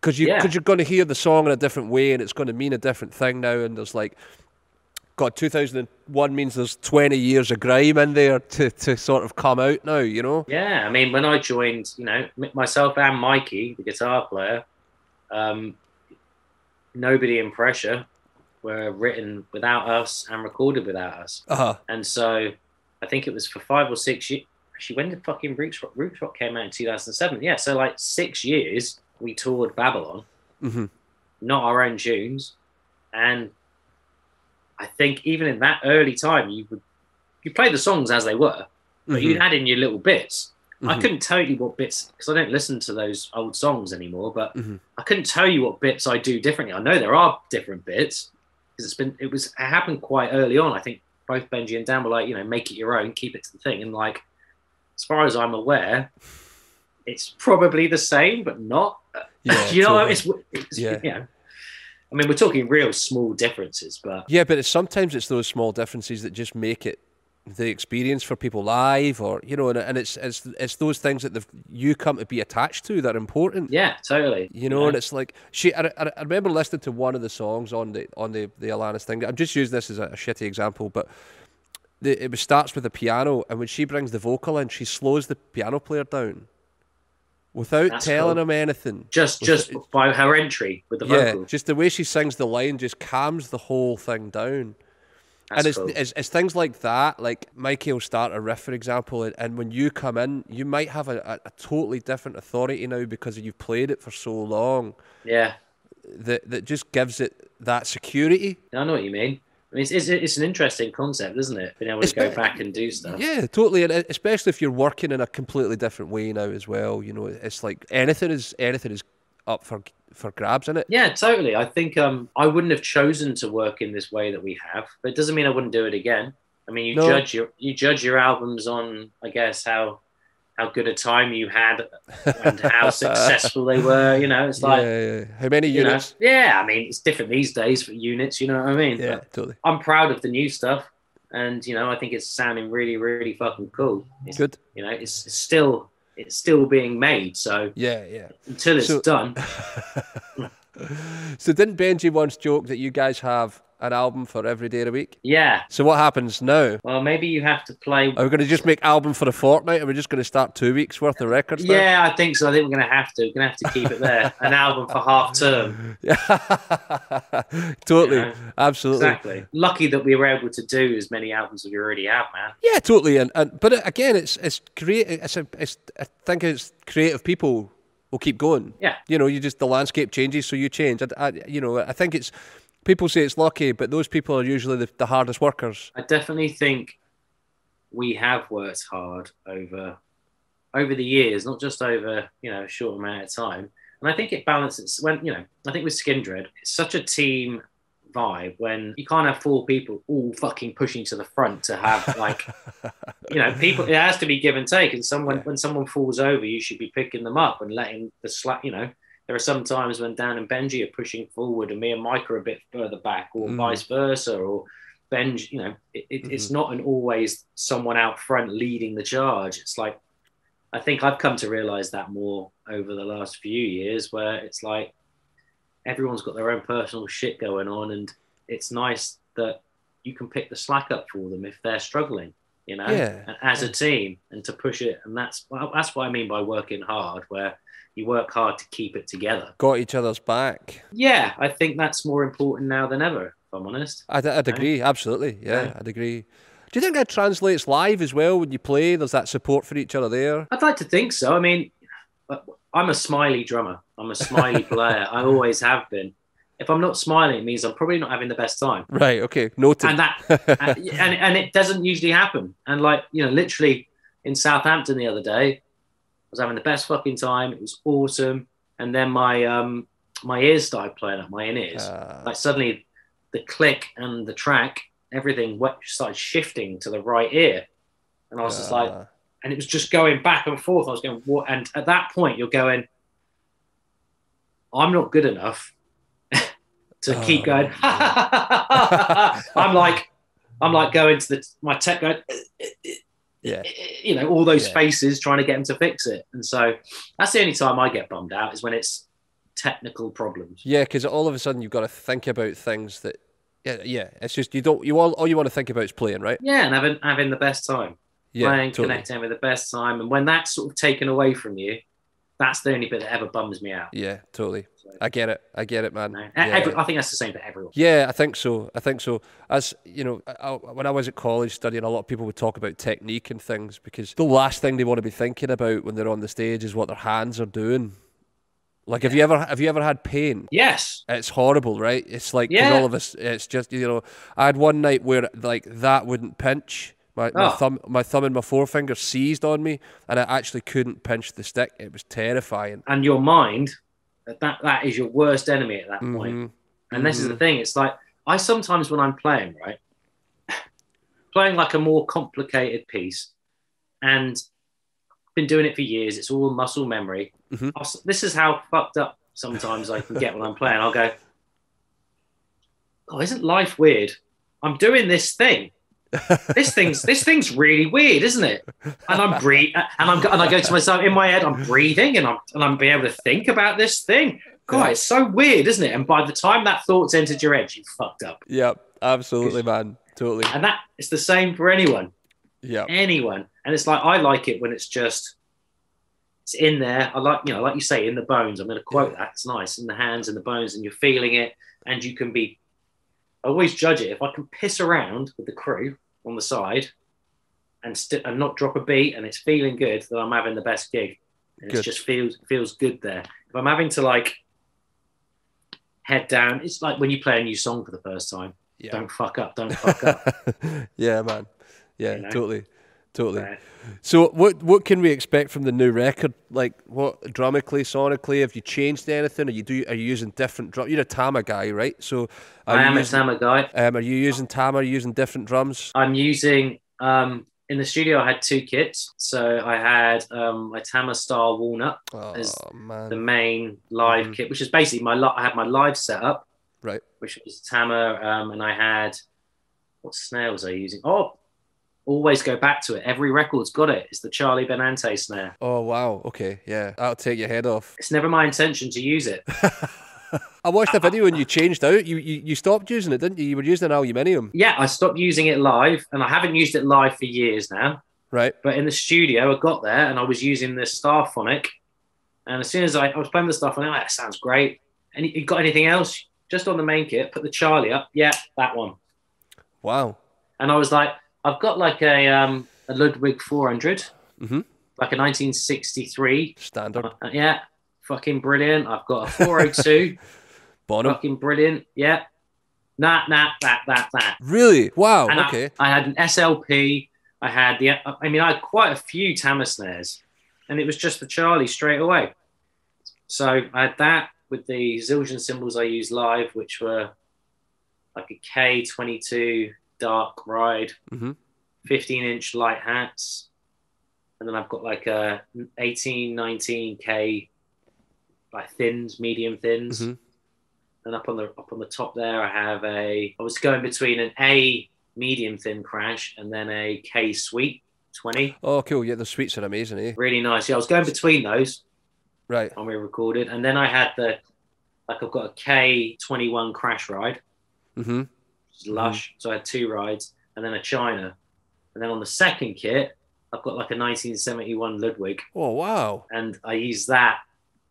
S2: because you
S3: Yeah.
S2: because you're going to hear the song in a different way and it's going to mean a different thing now. And there's like, God, 2001 means there's 20 years of grime in there to to sort of come out now. You know?
S3: Yeah, I mean, when I joined, you know, myself and Mikey, the guitar player, um, nobody in pressure were written without us and recorded without us.
S2: Uh huh.
S3: And so I think it was for five or six years. Actually, when did fucking Roots Rock, Roots Rock came out in 2007? Yeah, so like six years we toured Babylon,
S2: hmm
S3: not our own tunes. And I think even in that early time, you would you play the songs as they were, but you'd add in your little bits. I
S2: Mhm.
S3: couldn't tell you what bits because I don't listen to those old songs anymore. But
S2: Mhm.
S3: I couldn't tell you what bits I do differently. I know there are different bits because it's been it was it happened quite early on. I think both Benji and Dan were like, you know, make it your own, keep it to the thing, and like as far as I'm aware, it's probably the same, but not.
S2: Yeah,
S3: you know,
S2: totally.
S3: it's, it's
S2: Yeah.
S3: you know. I mean, we're talking real small differences, but
S2: Yeah, but it's sometimes it's those small differences that just make it the experience for people live, or you know, and, and it's it's it's those things that you come to be attached to that are important.
S3: yeah, totally.
S2: You know, and it's like she. I, I I remember listening to one of the songs on the on the the Alanis thing. I'm just using this as a, a shitty example, but the, it starts with the piano, and when she brings the vocal in, she slows the piano player down without
S3: That's
S2: telling
S3: cool.
S2: him anything.
S3: just just by her entry with the
S2: yeah,
S3: vocal.
S2: just the way she sings the line just calms the whole thing down.
S3: That's
S2: and it's,
S3: cool.
S2: it's it's things like that. Like Mikey will start a riff, for example, and, and when you come in, you might have a, a, a totally different authority now because you've played it for so long
S3: yeah.
S2: that that just gives it that security.
S3: I know what you mean. I mean, it's, it's, it's an interesting concept, isn't it? Being able to go
S2: Espe-
S3: back and do stuff.
S2: Yeah, totally, and especially if you're working in a completely different way now as well. You know, it's like anything is anything is up for for grabs in it.
S3: Yeah, totally. I think um, I wouldn't have chosen to work in this way that we have, but it doesn't mean I wouldn't do it again. I mean, you
S2: No.
S3: judge your you judge your albums on, I guess, how how good a time you had and how successful they were. You know, it's like
S2: yeah, yeah. how many
S3: you know,
S2: units?
S3: yeah. I mean, it's different these days for units. You know what I mean?
S2: Yeah,
S3: But
S2: totally.
S3: I'm proud of the new stuff, and you know, I think it's sounding really, really fucking cool. It's,
S2: Good.
S3: You know, it's, it's still it's still being made. So
S2: Yeah, yeah.
S3: until it's
S2: So-
S3: done,
S2: So didn't Benji once joke that you guys have an album for every day of the week?
S3: yeah.
S2: So what happens now?
S3: Well, maybe you have to play
S2: Are we going to just make album for a fortnight, and we're just going to start two weeks worth of records? now?
S3: Yeah, I think so. I think we're going to have to. We're going to have to keep it there. An album for half term. Yeah.
S2: totally,
S3: You know,
S2: absolutely.
S3: Exactly. Lucky that we were able to do as many albums as we already have, man.
S2: Yeah, totally. And, and but again, it's it's create. It's, a, it's I think it's creative people will keep going.
S3: Yeah.
S2: You know, you just the landscape changes, so you change. I, I, you know, I think it's people say it's lucky, but those people are usually the, the hardest workers.
S3: I definitely think we have worked hard over over the years, not just over you know a short amount of time. And I think it balances when you know. I think with Skindred, it's such a team vibe when you can't have four people all fucking pushing to the front to have like you know people it has to be give and take and someone
S2: Yeah.
S3: when someone falls over you should be picking them up and letting the slack you know there are some times when Dan and Benji are pushing forward and me and Mike are a bit further back or
S2: Mm.
S3: vice versa or Benji you know it, it, it's not an always someone out front leading the charge. It's like I think I've come to realize that more over the last few years where it's like everyone's got their own personal shit going on and it's nice that you can pick the slack up for them if they're struggling you know
S2: Yeah.
S3: as a team and to push it and that's that's what i mean by working hard where you work hard to keep it together
S2: Got each other's back.
S3: yeah i think that's more important now than ever if i'm honest
S2: I'd, I'd agree, absolutely. Yeah,
S3: Yeah.
S2: I'd agree. Do you think that translates live as well when you play? There's that support for each other there.
S3: i'd like to think so i mean i'm a smiley drummer i'm a smiley player i always have been if i'm not smiling it means i'm probably not having the best time
S2: Right. Okay. Noted.
S3: and that and, and it doesn't usually happen and like you know literally in southampton the other day I was having the best fucking time. It was awesome. And then my um my ears started playing up, my in ears.
S2: Uh,
S3: like suddenly the click and the track, everything started shifting to the right ear. And I was just like,
S2: uh,
S3: and it was just going back and forth. I was going, what? And at that point, you're going, I'm not good enough to
S2: Oh.
S3: keep going. Oh. I'm like, I'm like going to the my tech going, uh, uh, uh,
S2: yeah.
S3: you know, all those
S2: Yeah.
S3: faces trying to get him to fix it. And so that's the only time I get bummed out is when it's technical problems.
S2: Yeah, because all of a sudden you've got to think about things that, yeah, yeah. It's just you don't. You all all you want to think about is playing, right?
S3: Yeah, and having having the best time.
S2: Yeah,
S3: playing,
S2: totally.
S3: connecting with the best time. And when that's sort of taken away from you, that's the only bit that ever bums me out.
S2: Yeah, totally. I get it. I get it, man.
S3: no.
S2: Yeah.
S3: every- I think that's the same for everyone.
S2: Yeah, I think so. I think so. As you know, I, when I was at college studying, a lot of people would talk about technique and things because the last thing they want to be thinking about when they're on the stage is what their hands are doing. Like, have you ever have you ever had pain?
S3: Yes.
S2: It's horrible, right? It's like
S3: Yeah.
S2: all of us. It's just you know, I had one night where like that wouldn't pinch. My, my
S3: Oh.
S2: thumb, my thumb and my forefinger seized on me, and I actually couldn't pinch the stick. It was terrifying.
S3: And your mind, that that is your worst enemy at that point.
S2: Mhm.
S3: And this is the thing. It's like I sometimes when I'm playing, right, playing like a more complicated piece, and been doing it for years. It's all muscle memory.
S2: Mhm.
S3: I'll This is how fucked up sometimes I can get when I'm playing. I'll go, "Oh, isn't life weird? I'm doing this thing. This thing's this thing's really weird, isn't it?" And I'm breathe, and I'm and I go to myself in my head. I'm breathing, and I'm and I'm being able to think about this thing. God, it's so weird, isn't it? And by the time that thought's entered your head, you fucked up.
S2: Yep, absolutely, man. Totally.
S3: And that it's the same for anyone,
S2: Yeah.
S3: anyone. And it's like I like it when it's just it's in there. I like you know, like you say, in the bones. I'm going to quote that. It's nice in the hands and the bones, and you're feeling it, and you can be. I always judge it if I can piss around with the crew on the side, and st- and not drop a beat, and it's feeling good. Then I'm having the best gig. And It just feels feels good there. If I'm having to like head down, it's like when you play a new song for the first time.
S2: Yeah.
S3: Don't fuck up. Don't fuck up.
S2: yeah, man. Yeah,
S3: You know?
S2: totally, totally.
S3: Right.
S2: So, what what can we expect from the new record? Like, what drumically, sonically? Have you changed anything? Are you do? Are you using different drum? You're a Tama guy, right? So, are
S3: I
S2: you
S3: am a
S2: using,
S3: Tama guy.
S2: Um, are you using Tama? Are you using different drums?
S3: I'm using um, in the studio. I had two kits, so I had um, my Tama Star Walnut,
S2: Oh
S3: As the main live
S2: Mhm.
S3: kit, which is basically my. Li- I had my live setup,
S2: right?
S3: which was Tama, um, and I had what snare was I using? Oh, always go back to it. Every record's got it. It's the Charlie Benante snare.
S2: Oh wow, okay, yeah, that'll take your head off.
S3: It's never my intention to use it.
S2: I watched a video and you changed out. You, you you stopped using it, didn't you? You were using an aluminium,
S3: Yeah, I stopped using it live, and I haven't used it live for years now.
S2: right?
S3: But in the studio, I got there and I was using the Starphonic. And as soon as I, I was playing the stuff, I went, oh, that sounds great. And you got anything else? Just on the main kit, put the Charlie up. Yeah, that one.
S2: Wow.
S3: And I was like, I've got like a um, a Ludwig 400,
S2: Mhm.
S3: like a 1963.
S2: Standard
S3: Uh, yeah, fucking brilliant. I've got a 402,
S2: Bonham.
S3: fucking brilliant. Yeah. Nah, nah, that, that, that.
S2: Really? Wow.
S3: And I-
S2: okay.
S3: I, had an SLP. I had the. I mean, I had quite a few Tama snares, and it was just the Charlie straight away. So I had that with the Zildjian cymbals I used live, which were like a K22 dark ride,
S2: Mhm.
S3: 15 inch light hats, and then I've got like a 18, 19K like thins, medium thins.
S2: Mhm.
S3: And up on the up on the top there, I have a. I was going between an A medium thin crash and then a K sweet 20.
S2: Oh, cool. Yeah, the sweets are amazing, eh?
S3: Really nice. Yeah, I was going between those
S2: Right.
S3: when we recorded, and then I had the like I've got a K 21 crash ride,
S2: Mm-hmm.
S3: Is lush. So I had two rides, and then a China, and then on the second kit, I've got like a 1971 Ludwig,
S2: Oh, wow.
S3: and I use that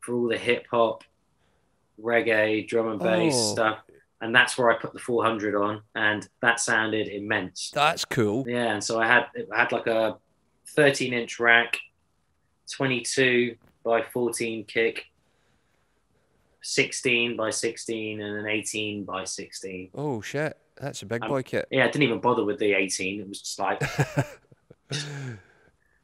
S3: for all the hip hop, reggae, drum and bass
S2: Oh.
S3: stuff. And that's where I put the 400 on, and that sounded immense.
S2: That's cool.
S3: Yeah, and so I had I had like a 13 inch rack, 22 by 14 kick, 16 by 16, and an 18 by 16.
S2: Oh, shit. That's a big
S3: Um,
S2: boy kit.
S3: Yeah, I didn't even bother with the 18. It was just like,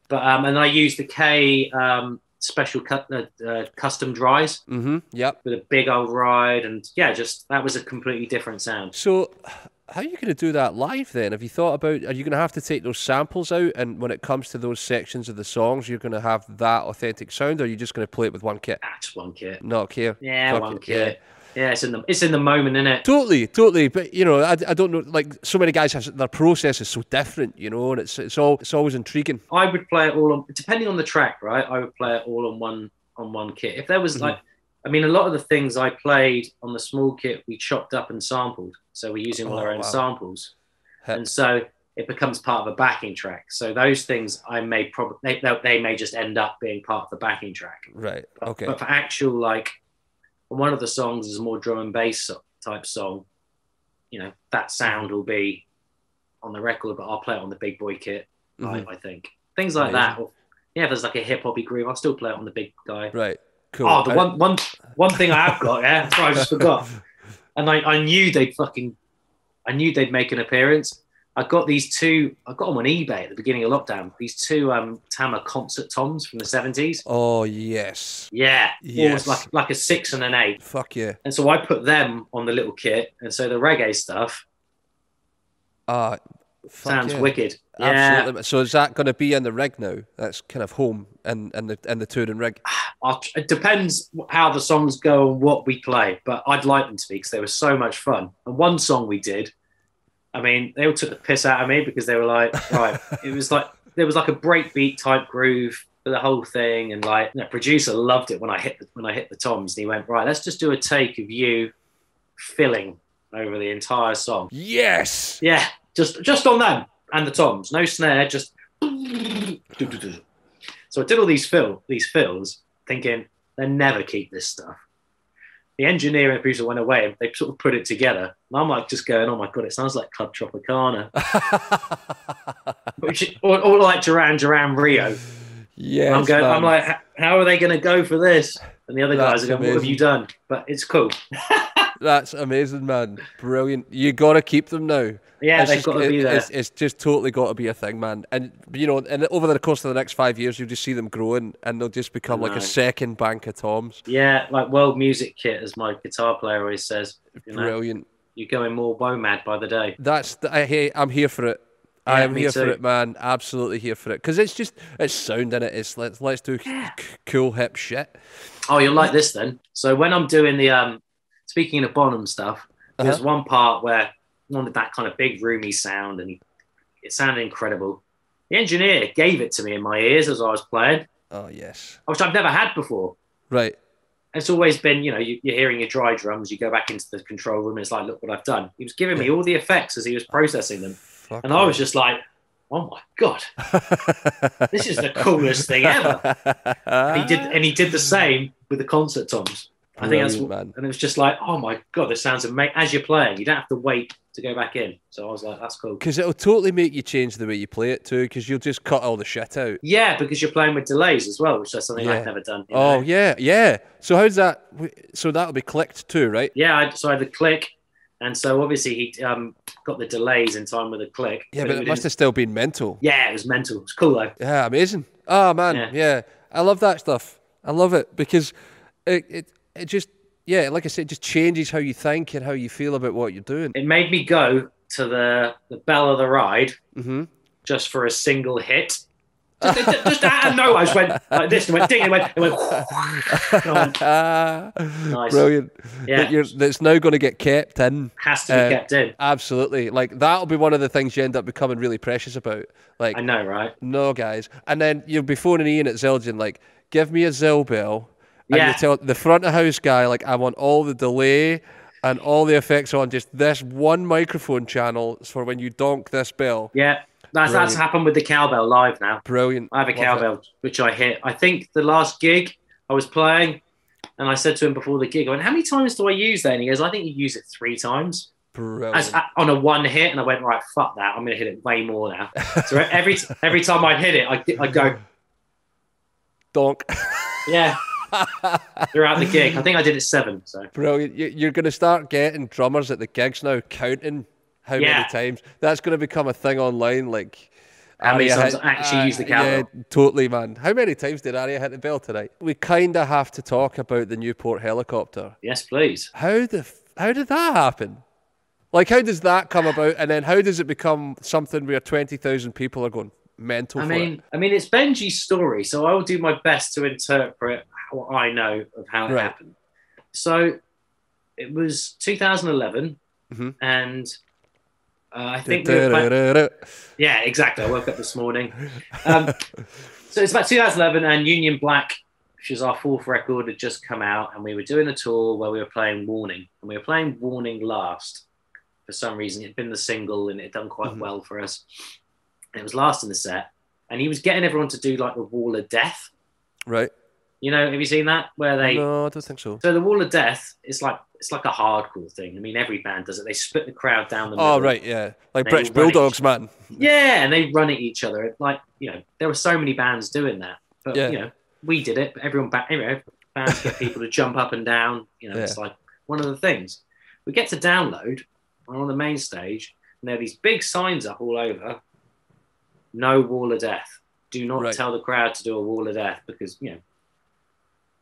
S3: but um, and I used the K um special cut, uh, uh, custom dries
S2: Mm-hmm. Yep.
S3: with a big old ride, and yeah, just that was a completely different sound.
S2: So, how are you going to do that live then? Have you thought about? Are you going to have to take those samples out, and when it comes to those sections of the songs, you're going to have that authentic sound, or are you just going to play it with one kit?
S3: Just one kit.
S2: Not care.
S3: Yeah,
S2: Fuck
S3: one
S2: it,
S3: kit. Yeah. It's in the it's in the moment, isn't it?
S2: Totally, totally. But you know, I, I don't know. Like so many guys have their process is so different, you know, and it's it's all it's always intriguing.
S3: I would play it all on depending on the track, right? I would play it all on one on one kit. If there was
S2: Mhm.
S3: like, I mean, a lot of the things I played on the small kit we chopped up and sampled, so we're using all
S2: Oh,
S3: our own
S2: wow.
S3: samples, and so it becomes part of a backing track. So those things I may probably they, they- may just end up being part of the backing track.
S2: Right.
S3: But,
S2: Okay.
S3: but for actual like, one of the songs is a more drum and bass type song. You know that sound will be on the record, but I'll play it on the big boy kit.
S2: Mhm.
S3: I, I think things like that. Or, yeah, if there's like a hip hoppy groove, I'll still play it on the big guy.
S2: Right. Cool.
S3: Oh, the
S2: I-
S3: one one one thing I have got, yeah, sorry, I just forgot. And I, I knew they'd fucking, I knew they'd make an appearance. I got these two. I got them on eBay at the beginning of lockdown. These two um Tama concert toms from the seventies.
S2: Oh yes.
S3: Yeah,
S2: Yes.
S3: always like like a six and an eight.
S2: Fuck yeah.
S3: And so I put them on the little kit, and so the reggae stuff
S2: Uh
S3: sounds
S2: yeah.
S3: wicked. Yeah,
S2: Absolutely. So is that going to be in the rig now? That's kind of home and and the and the touring rig.
S3: It depends how the songs go and what we play, but I'd like them to be because they were so much fun. And one song we did, I mean, they all took the piss out of me because they were like, right, it was like there was like a breakbeat type groove for the whole thing, and like the producer loved it when I hit the, when I hit the toms, and he went, right, let's just do a take of you filling over the entire song.
S2: Yes.
S3: Yeah, just just on them and the toms, no snare, just. So I did all these fill these fills, thinking they never keep this stuff. The engineer and the producer went away and they sort of put it together. And I'm like just going, oh my god, it sounds like Club Tropicana, which or, or like Duran Duran Rio.
S2: Yeah,
S3: I'm going, I'm like, how are they going to go for this? And the other guys are going, what have you done? But it's cool.
S2: That's amazing, man. Brilliant. You got to keep them now.
S3: Yeah,
S2: It's
S3: they've
S2: just-
S3: got to
S2: it-
S3: be there.
S2: It's, it's just totally got to be a thing, man. And you know, and over the course of the next five years, you'll just see them growing, and they'll just become like a second bank of toms.
S3: Yeah, like world music kit, as my guitar player always says. You know,
S2: Brilliant.
S3: you're going more WOMAD by the day.
S2: That's the, I, hey, I'm here for it. I am
S3: me
S2: here for it, man. Absolutely here for it. Because it's just it's sound in it. It's let's let's do c- cool hip shit.
S3: Oh, you'll like this then. So when I'm doing the um, speaking of Bonham stuff, there's
S2: Uh-huh.
S3: one part where I wanted that kind of big roomy sound, and he, it sounded incredible. The engineer gave it to me in my ears as I was playing,
S2: Oh yes.
S3: which I've never had before.
S2: Right.
S3: It's always been, you know, you, you're hearing your dry drums, you go back into the control room, and it's like, look what I've done. He was giving me all the effects as he was processing them,
S2: Fuck
S3: and I was just like, oh my god, this is the coolest thing ever. And he did, and he did the same with the concert toms. I think that's
S2: Brilliant, man.
S3: and it was just like, oh my god, this sounds amazing. As you're playing, you don't have to wait to go back in. So I was like, that's cool.
S2: Because it'll totally make you change the way you play it too. Because you'll just cut all the shit out.
S3: Yeah, because you're playing with delays as well, which is something
S2: Yeah.
S3: I've never done.
S2: Oh
S3: know?
S2: yeah, yeah. So how's that? So that'll be clicked too, right?
S3: yeah. I, so I had the click, and so obviously he um, got the delays in time with the click.
S2: Yeah, but
S3: we
S2: it must have still been mental.
S3: Yeah, it was mental. It's cool though.
S2: Yeah, amazing. Oh man,
S3: Yeah.
S2: yeah. I love that stuff. I love it because it, it it just yeah, like I said, it just changes how you think and how you feel about what you're doing.
S3: It made me go to the the bell of the ride
S2: hmm
S3: just for a single hit. Just, just out of nowhere, I just went like this and went ding and went, it went, and went
S2: Ah, Brilliant.
S3: Yeah.
S2: That you're, that's now going to get kept in.
S3: has to be
S2: Uh,
S3: kept in.
S2: Absolutely. Like that'll be one of the things you end up becoming really precious about. Like
S3: I know, right?
S2: No, guys. And then you'll be phoning Ian at Zildjian, like, give me a Zill bill. And
S3: Yeah.
S2: you tell the front of house guy, like, I want all the delay and all the effects on just this one microphone channel for when you donk this bell.
S3: Yeah, that's that's happened with the cowbell live now.
S2: Brilliant.
S3: I have a
S2: Love it.
S3: cowbell which I hit. I think the last gig I was playing, and I said to him before the gig, I went, "How many times do I use that?" And he goes, "I think you use it three times
S2: Brilliant.
S3: As, on a one hit." And I went, "Right, fuck that. I'm going to hit it way more now." so every every time I hit it, I I go,
S2: donk.
S3: "Yeah." Throughout the gig, I think I did it seven. So
S2: Brilliant. You're going to start getting drummers at the gigs now counting how
S3: Yeah.
S2: many times. That's going to become a thing online. Like,
S3: How many songs actually use the cowbell?
S2: uh, Yeah, totally, man. How many times did Arya hit the bell tonight? We kind of have to talk about the Newport helicopter.
S3: Yes, please.
S2: How the f- how did that happen? Like, how does that come about, and then how does it become something where twenty thousand people are going mental
S3: I mean,
S2: it?
S3: I mean, it's Benji's story, so I will do my best to interpret what I know of how it
S2: Right.
S3: happened. So, it was 2011,
S2: Mhm.
S3: and uh, I think we playing- Yeah, exactly. I woke up this morning. Um, so it's about 2011, and Union Black, which is our fourth record, had just come out, and we were doing a tour where we were playing Warning, and we were playing Warning last. For some reason, it'd been the single, and it had done quite
S2: Mhm.
S3: well for us. And it was last in the set, and he was getting everyone to do like the Wall of Death.
S2: Right?
S3: You know, have you seen that? Where they
S2: No, I don't think so.
S3: so the Wall of Death is like it's like a hardcore thing. I mean, every band does it. They split the crowd down the ah, middle.
S2: Oh, right, yeah, like British
S3: will run it.
S2: Bulldogs, man.
S3: Yeah, and they run at each other. Like you know, there were so many bands doing that, but
S2: Yeah.
S3: you know, we did it. But everyone back, you know, bands get people to jump up and down. You know, it's like one of the things. We get to download we're on the main stage, and there are these big signs up all over. No wall of death. Do not
S2: Right.
S3: tell the crowd to do a wall of death because you know.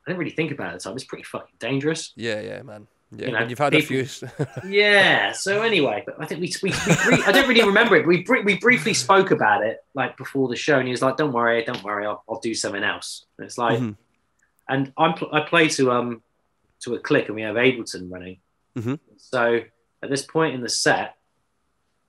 S3: I didn't really think about it at the time. It's pretty fucking dangerous.
S2: Yeah, yeah, man. Yeah,
S3: You know,
S2: you've had
S3: people-
S2: a few.
S3: yeah. So anyway, but I think we we, we I don't really remember it. We we briefly spoke about it like before the show, and he was like, "Don't worry, don't worry, I'll, I'll do something else." And it's like,
S2: Mhm.
S3: and I'm I play to um to a click, and we have Ableton running.
S2: Mhm.
S3: So at this point in the set,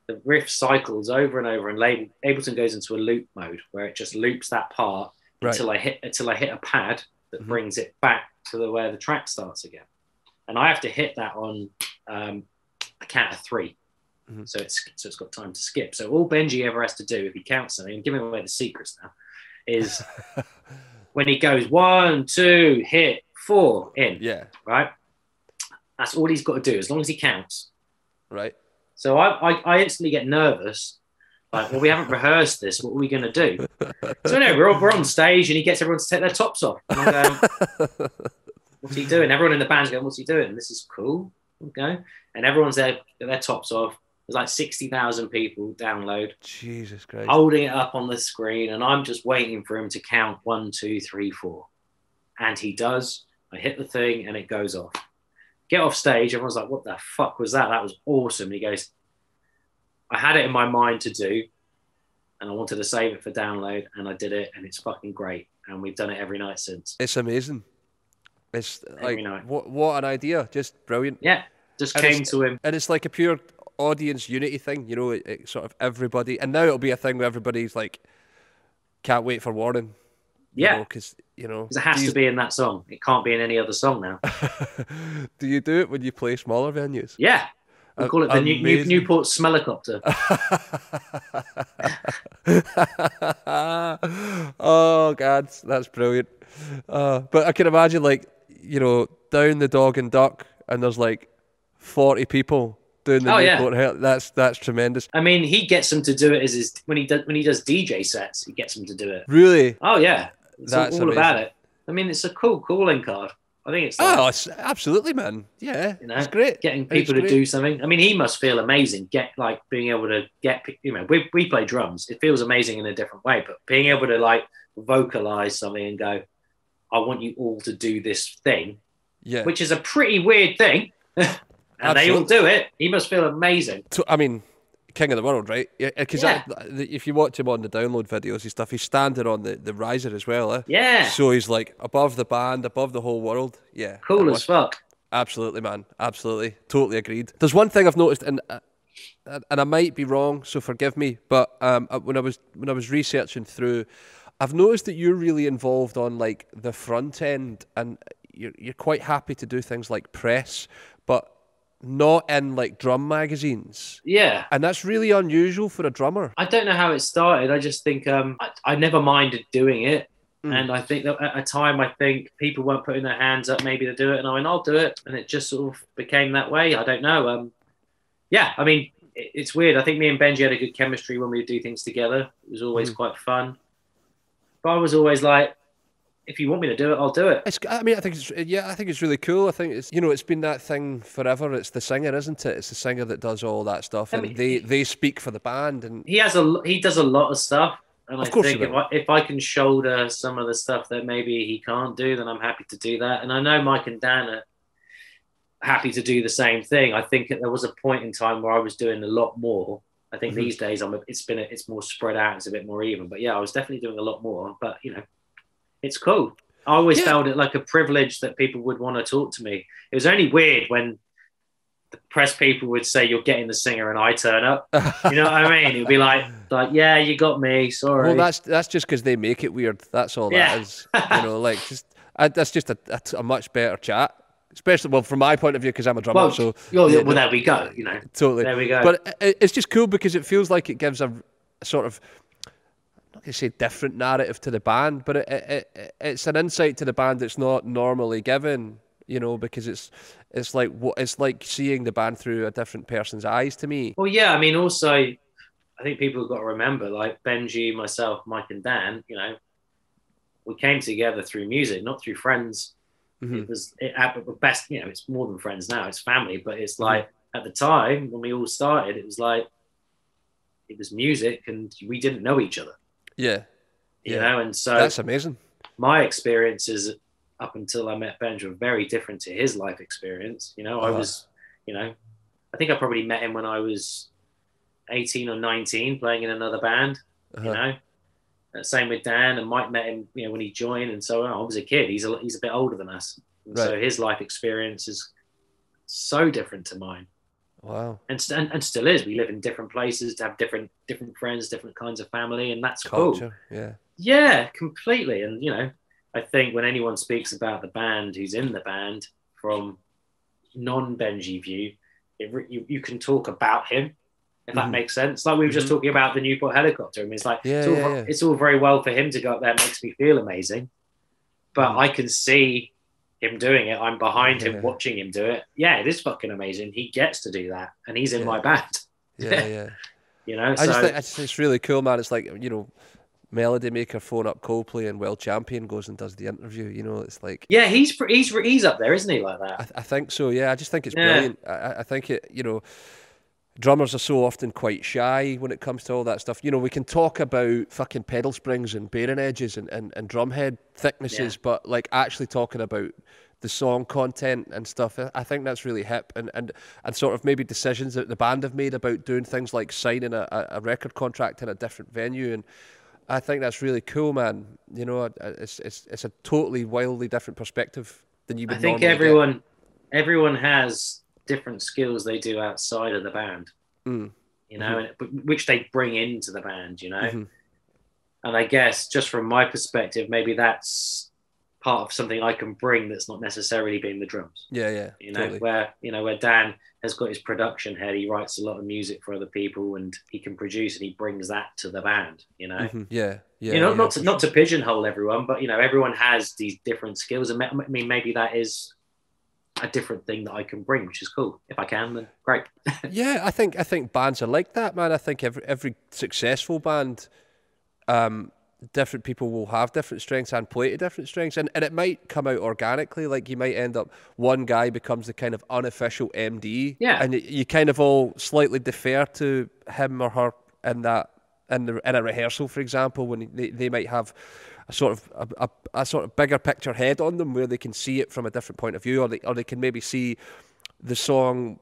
S3: the riff cycles over and over, and Ableton goes into a loop mode where it just loops that part
S2: Right.
S3: until I hit until I hit a pad that
S2: Mhm.
S3: brings it back to the where the track starts again, and I have to hit that on um, a count of 3
S2: Mhm.
S3: So it's so it's got time to skip. So all Benji ever has to do if he counts something, and giving away the secrets now, is when he goes one, two, hit four in,
S2: yeah,
S3: right? That's all he's got to do as long as he counts.
S2: right.
S3: So I, I, I instantly get nervous. Like, well, we haven't rehearsed this. What are we going to do? So no, we're, on- we're on stage and he gets everyone to take their tops off. And I'm going, what's he doing? Everyone in the band's going, what's he doing? This is cool. Okay. And everyone's there, got their tops off. There's like 60,000 people download,
S2: Jesus Christ.
S3: holding it up on the screen. And I'm just waiting for him to count one, two, three, four. And he does. I hit the thing and it goes off. Get off stage. Everyone's like, what the fuck was that? That was awesome. And he goes, I had it in my mind to do, and I wanted to save it for download, and I did it, and it's fucking great. And we've done it every night since.
S2: It's amazing. It's like
S3: night.
S2: what what an idea, just brilliant.
S3: Yeah, just
S2: And
S3: came to him.
S2: And it's like a pure audience unity thing, you know. It, it sort of everybody, and now it'll be a thing where everybody's like, can't wait for Warning.
S3: Yeah,
S2: because you know,
S3: 'cause it has
S2: you,
S3: to be in that song. It can't be in any other song now.
S2: do you do it when you play smaller venues?
S3: Yeah, we call it the New, New. Newport Smellicopter.
S2: oh God, that's brilliant. Uh, but I can imagine, like you know, down the dog and duck, and there's like forty people doing the
S3: Oh, yeah.
S2: Newport Hell. That's that's tremendous.
S3: I mean, he gets them to do it as his when he does when he does DJ sets. He gets them to do it.
S2: Really?
S3: Oh yeah, it's
S2: That's
S3: all about it. I mean, it's a cool calling card. I think it's oh, like,
S2: Oh, it's absolutely, man. Yeah,
S3: You know,
S2: it's great.
S3: getting people to do something. I mean, he must feel amazing. Get like being able to get you know, we we play drums. It feels amazing in a different way, but being able to like vocalize something and go, I want you all to do this thing,
S2: Yeah.
S3: which is a pretty weird thing, and they all do it. He must feel amazing.
S2: So, I mean, king of the world, right? Because
S3: Yeah.
S2: if you watch him on the download videos and stuff, he's standing on the, the riser as well. Eh?
S3: Yeah,
S2: So he's like above the band, above the whole world. Yeah.
S3: cool as fuck.
S2: Absolutely, man. Absolutely. Totally agreed. There's one thing I've noticed, and uh, and I might be wrong, so forgive me. But um, uh, when I was when I was researching through, I've noticed that you're really involved on like the front end, and you're you're quite happy to do things like press, but not in like drum magazines.
S3: Yeah.
S2: And that's really unusual for a drummer.
S3: I don't know how it started. I just think um, I, I never minded doing it.
S2: Mm.
S3: And I think that at a time, I think people weren't putting their hands up maybe to do it. And I went, I'll do it. And it just sort of became that way. I don't know. Um, yeah, I mean, it, it's weird. I think me and Benji had a good chemistry when we would do things together. It was always
S2: Mm.
S3: quite fun. But I was always like, if you want me to do it, I'll do it.
S2: It's, I mean, I think it's yeah, I think it's really cool. I think it's you know, it's been that thing forever. It's the singer, isn't it? It's the singer that does all that stuff,
S3: I
S2: and
S3: mean-
S2: they they speak for the band, and
S3: He has a he does a lot of stuff, And
S2: Of
S3: I
S2: course
S3: think if I, if I can shoulder some of the stuff that maybe he can't do, then I'm happy to do that. And I know Mike and Dan are happy to do the same thing. I think there was a point in time where I was doing a lot more. I think
S2: Mhm.
S3: these days I'm a, it's been a, it's more spread out. It's a bit more even. But yeah, I was definitely doing a lot more. But you know, it's cool. I always
S2: Yeah.
S3: felt it like a privilege that people would want to talk to me. It was only weird when the press people would say you're getting the singer and I turn up. You know what I mean? It'd be like like yeah, you got me. Sorry.
S2: Well, that's that's just because they make it weird. That's all
S3: Yeah.
S2: that is. You know, like just I, that's just a, a, a much better chat. Especially well, from my point of view, because I'm a drummer.
S3: well,
S2: so
S3: well,
S2: yeah,
S3: well, there we go. You know,
S2: totally.
S3: there we go.
S2: But it, it's just cool because it feels like it gives a, a sort of not going to say different narrative to the band, but it, it, it, it's an insight to the band that's not normally given. You know, because it's it's like what it's like seeing the band through a different person's eyes to me.
S3: Well, yeah, I mean, also, I think people have got to remember, like Benji, myself, Mike, and Dan. You know, we came together through music, not through friends.
S2: Mhm.
S3: It was it, at the best. You know, it's more than friends now; it's family. But it's like at the time when we all started, it was like it was music, and we didn't know each other.
S2: Yeah,
S3: You
S2: Yeah.
S3: know, and so
S2: that's amazing.
S3: my experiences up until I met Benji were very different to his life experience. You know, I
S2: Uh-huh.
S3: was, you know, I think I probably met him when I was 18 or 19 playing in another band,
S2: Uh-huh.
S3: you know. Uh, Same with Dan and Mike met him, you know, when he joined. And so I was a kid. He's a, he's a bit older than us. And So his life experience is so different to mine
S2: Wow,
S3: and, st- and, and still is. We live in different places, to have different, different friends, different kinds of family. And that's cool.
S2: Yeah.
S3: Yeah, completely. And you know, I think when anyone speaks about the band who's in the band from non-Benji view, it, you, you can talk about him if that
S2: Mhm.
S3: makes sense. Like we were just
S2: Mhm.
S3: talking about the Newport helicopter. I mean, it's like
S2: Yeah,
S3: it's, all,
S2: yeah, yeah.
S3: it's all very well for him to go up there, makes me feel amazing, but
S2: Mhm.
S3: I can see him doing it. I'm behind
S2: Yeah.
S3: him, watching him do it. Yeah, it is fucking amazing. He gets to do that, and he's in
S2: Yeah.
S3: my band.
S2: Yeah, yeah.
S3: You know,
S2: I
S3: so
S2: just think I just think it's really cool, man. It's like you know, Melody Maker phone up Coldplay and Will Champion goes and does the interview. You know, it's like
S3: yeah, he's he's he's up there, isn't he? Like that.
S2: I, I think so. Yeah, I just think it's
S3: Yeah.
S2: brilliant. I- I think it. You know, drummers are so often quite shy when it comes to all that stuff. You know, we can talk about fucking pedal springs and bearing edges and, and, and drum head thicknesses, but like actually talking about the song content and stuff, I- think that's really hip and, and, and sort of maybe decisions that the band have made about doing things like signing a, a record contract in a different venue and I think that's really cool, man. You know, it's it's it's a totally wildly different perspective than you would
S3: I think
S2: normally get.
S3: everyone everyone has different skills they do outside of the band,
S2: Mm.
S3: you know, and, which they bring into the band, you know.
S2: Mhm.
S3: And I guess just from my perspective, maybe that's part of something I can bring that's not necessarily being the drums.
S2: Yeah, yeah.
S3: You know,
S2: totally.
S3: where you know where Dan has got his production head, he writes a lot of music for other people, and he can produce, and he brings that to the band. You know,
S2: Mhm. Yeah, yeah.
S3: you know,
S2: yeah,
S3: not to not to pigeonhole everyone, but you know, everyone has these different skills, and I mean, maybe that is a different thing that I can bring, which is cool. If I can, then great.
S2: Yeah, I think I think bands are like that, man. I think every every successful band, um, different people will have different strengths and play to different strengths, and, and it might come out organically. Like you might end up one guy becomes the kind of unofficial MD,
S3: Yeah.
S2: and you kind of all slightly defer to him or her in that in the in a rehearsal, for example, when they, they might have a sort of a, a, a sort of bigger picture head on them where they can see it from a different point of view, or they or they can maybe see the song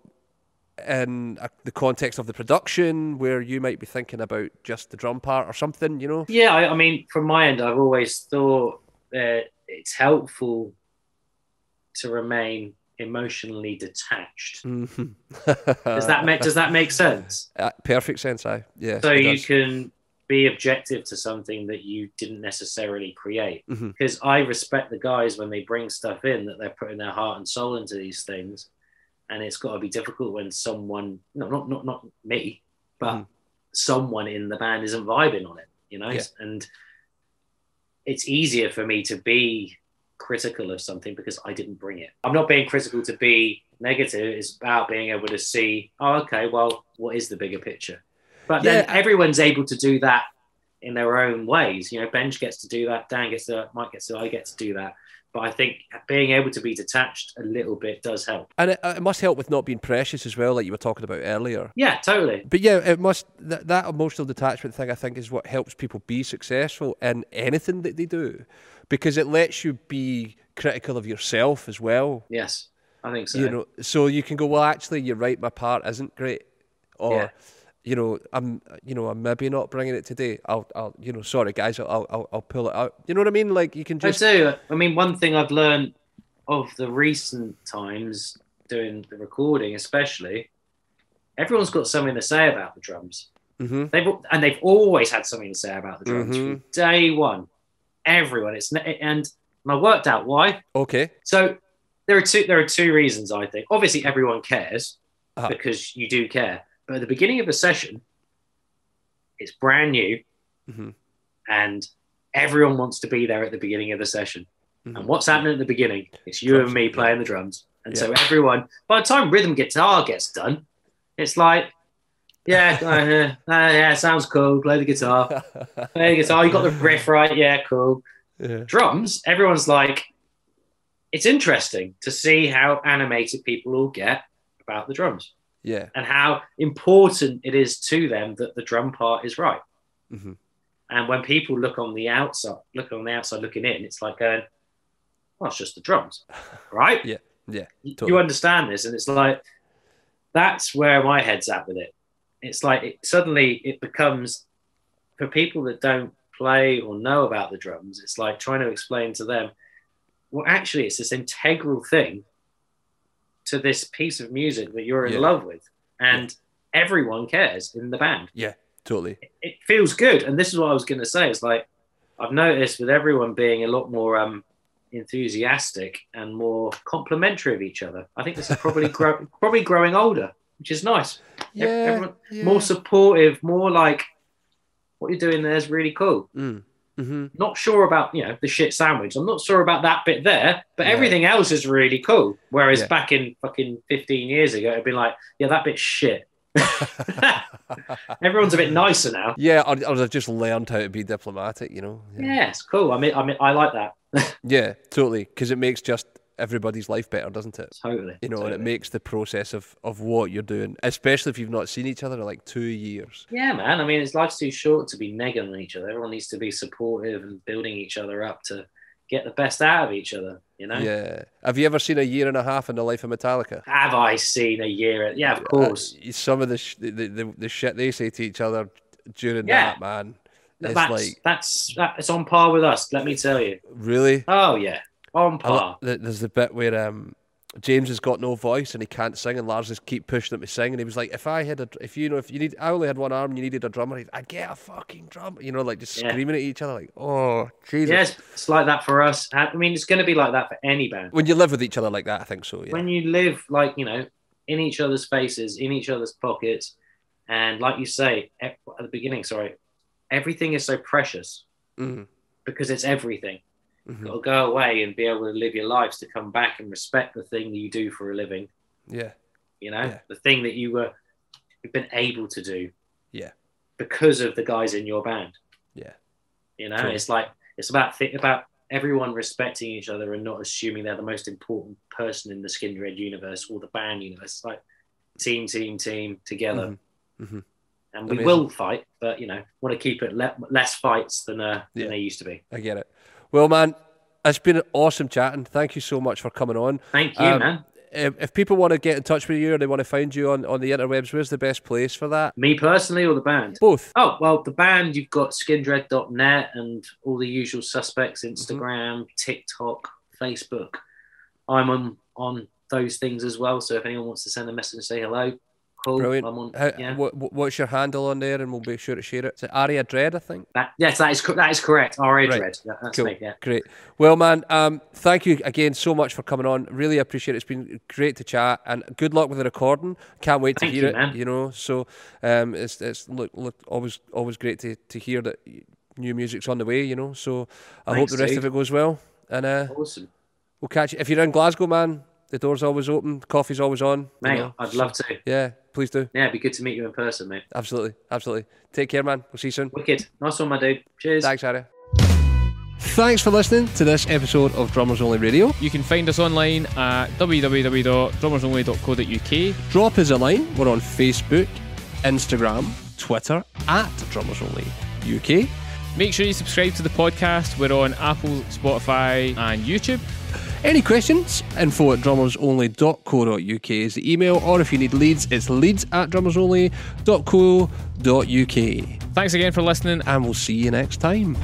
S2: in a, the context of the production, where you might be thinking about just the drum part or something, you know.
S3: Yeah, I, I mean, from my end, I've always thought that it's helpful to remain emotionally detached.
S2: Mhm.
S3: Does that make Does that make sense?
S2: Uh, perfect sense? I yeah.
S3: so you
S2: does.
S3: can be objective to something that you didn't necessarily create.
S2: Mhm.
S3: Because I respect the guys when they bring stuff in that they're putting their heart and soul into these things, and it's got to be difficult when someone, no, not not not me, but
S2: Mhm.
S3: someone in the band isn't vibing on it, you know.
S2: Yeah.
S3: And it's easier for me to be critical of something because I didn't bring it. I'm not being critical to be negative. It's about being able to see, oh, okay, well, what is the bigger picture? But then everyone's able to do that in their own ways. You know, Benj gets to do that, Dan gets to, Mike gets to, I get to do that. but I think being able to be detached a little bit does help.
S2: And it, it must help with not being precious as well, like you were talking about earlier.
S3: Yeah, totally.
S2: But yeah, it must that, that emotional detachment thing. I think is what helps people be successful in anything that they do, because it lets you be critical of yourself as well.
S3: Yes, I think so.
S2: You know, so you can go, well, actually, you're right. My part isn't great, or
S3: Yeah.
S2: You know, I'm, you know, I'm maybe not bringing it today. I'll, I'll, you know, sorry guys, I'll, I'll, I'll pull it out. You know what I mean? Like you can just.
S3: I do. I mean, one thing I've learned of the recent times doing the recording, especially, everyone's got something to say about the drums.
S2: hmm
S3: They've and they've always had something to say about the drums
S2: Mhm.
S3: from day one. Everyone, it's and I worked out why.
S2: okay,
S3: So there are two. There are two reasons I think. Obviously, everyone cares
S2: Uh-huh.
S3: because you do care. But at the beginning of a session, it's brand new,
S2: Mhm.
S3: and everyone wants to be there at the beginning of the session.
S2: Mhm.
S3: And what's happening at the beginning? It's you and me
S2: yeah.
S3: playing the drums. And so everyone, by the time rhythm guitar gets done, it's like, yeah, uh, uh, yeah, sounds cool. Play the guitar. Play the guitar. You got the riff right. Yeah, cool.
S2: yeah.
S3: Drums, everyone's like, it's interesting to see how animated people all get about the drums
S2: yeah,
S3: and how important it is to them that the drum part is right.
S2: Mhm.
S3: And when people look on the outside, look on the outside looking in, it's like going, well, it's just the drums, right?
S2: Yeah, yeah,
S3: You-
S2: totally.
S3: You understand this, and it's like that's where my head's at with it. It's like it, suddenly it becomes for people that don't play or know about the drums. It's like trying to explain to them, well, actually, it's this integral thing to this piece of music that you're in
S2: Yeah.
S3: love with, and everyone cares in the band
S2: yeah, totally.
S3: it feels good. And this is what I was going to say. It's like I've noticed with everyone being a lot more um, enthusiastic and more complimentary of each other. I think this is probably grow- probably growing older, which is nice.
S2: Yeah,
S3: everyone-
S2: yeah.
S3: More supportive, more like what you're doing there is really cool.
S2: Mm. Hmm
S3: Not sure about you know the shit sandwich. I'm not sure about that bit there, but
S2: Yeah.
S3: everything else is really cool. Whereas
S2: Yeah.
S3: back in fucking 15 years ago, it'd be like, yeah, that bit's shit. Everyone's a bit nicer now.
S2: Yeah, or, or they've just learned how to be diplomatic, you know.
S3: Yeah, it's cool. I mean, I mean, I like that.
S2: Yeah, totally. Because it makes just everybody's life better, doesn't it?
S3: Totally.
S2: You know, and it makes the process of, of what you're doing, especially if you've not seen each other in like two years.
S3: Yeah, man. I mean, it's life's too short to be negging on each other. Everyone needs to be supportive and building each other up to get the best out of each other. You know.
S2: Yeah. Have you ever seen a year and a half in the life of Metallica?
S3: Have I seen a year? Yeah, of course.
S2: Uh, some of the, sh- the, the the shit they say to each other during
S3: Yeah.
S2: that, man. It's
S3: that's
S2: like
S3: that's that, it's on par with us. Let me tell you.
S2: really.
S3: Oh yeah, on
S2: lo-
S3: par.
S2: th- There's the bit where um, James has got no voice and he can't sing, and Lars just keep pushing him to sing. And he was like, "If I had a, if you know, if you need, I only had one arm, and you needed a drummer, I'd get a fucking drum." You know, like just
S3: Yeah.
S2: screaming at each other, like, "Oh, Jesus!"
S3: Yes, it's like that for us. I mean, it's going to be like that for any band.
S2: When you live with each other like that, I think so. Yeah.
S3: When you live like you know in each other's faces, in each other's pockets, and like you say at the beginning, sorry, everything is so precious
S2: Mhm,
S3: because it's everything.
S2: Mhm.
S3: got to go away and be able to live your lives to come back and respect the thing that you do for a living.
S2: Yeah.
S3: You know,
S2: Yeah.
S3: the thing that you were you've been able to do.
S2: Yeah.
S3: Because of the guys in your band.
S2: Yeah.
S3: You know, it's like it's about thi- about everyone respecting each other and not assuming they're the most important person in the Skindred universe or the band universe. It's like team, team, team together.
S2: Mhm, mhm.
S3: And we
S2: Amazing.
S3: will fight, but you know, want to keep it le- less fights than uh, than they used to be.
S2: I get it. Well, man, it's been awesome chatting. Thank you so much for coming on.
S3: Thank you,
S2: Um,
S3: man.
S2: If, if people want to get in touch with you or they want to find you on, on the interwebs, where's the best place for that?
S3: Me personally or the band?
S2: Both.
S3: Oh, well, the band, you've got skindred.net and all the usual suspects
S2: Mm-hmm.
S3: Instagram, TikTok, Facebook. I'm on, on those things as well. So if anyone wants to send a message and say hello, cool.
S2: Brilliant.
S3: On.
S2: How,
S3: yeah.
S2: what, what- what's your handle on there, and we'll be sure to share it. Is it Arya Dread, I think.
S3: That, yes, that is, that is correct. R.A.
S2: Right.
S3: Dread. That- that's
S2: Cool.
S3: me, yeah.
S2: Great. Well, man, um, thank you again so much for coming on. Really appreciate it. It's been great to chat, and good luck with the recording. Can't wait to hear
S3: you,
S2: it.
S3: man.
S2: You know, so um, it's it's look look always always great to, to hear that new music's on the way. You know, so I hope the rest
S3: Steve.
S2: of it goes well, and uh,
S3: Awesome.
S2: we'll catch you if you're in Glasgow, man. The door's always open. Coffee's always on. you
S3: Mate,
S2: know,
S3: I'd
S2: so-
S3: love to.
S2: Yeah, please do.
S3: Yeah, it'd be good to meet you in person, mate.
S2: Absolutely, absolutely. Take care, man. We'll see you soon.
S3: Wicked. Nice one, my dude. Cheers.
S2: Thanks, Arya. Thanks for listening to this episode of Drummers Only Radio.
S4: You can find us online at www.drummersonly.co.uk.
S2: Drop us a line. We're on Facebook, Instagram, Twitter at Drummers Only UK.
S4: Make sure you subscribe to the podcast. We're on Apple, Spotify, and YouTube.
S2: Any questions? Info at drummersonly.co.uk is the email, or if you need leads, it's leads at drummersonly.co.uk.
S4: Thanks again for listening.
S2: And we'll see you next time.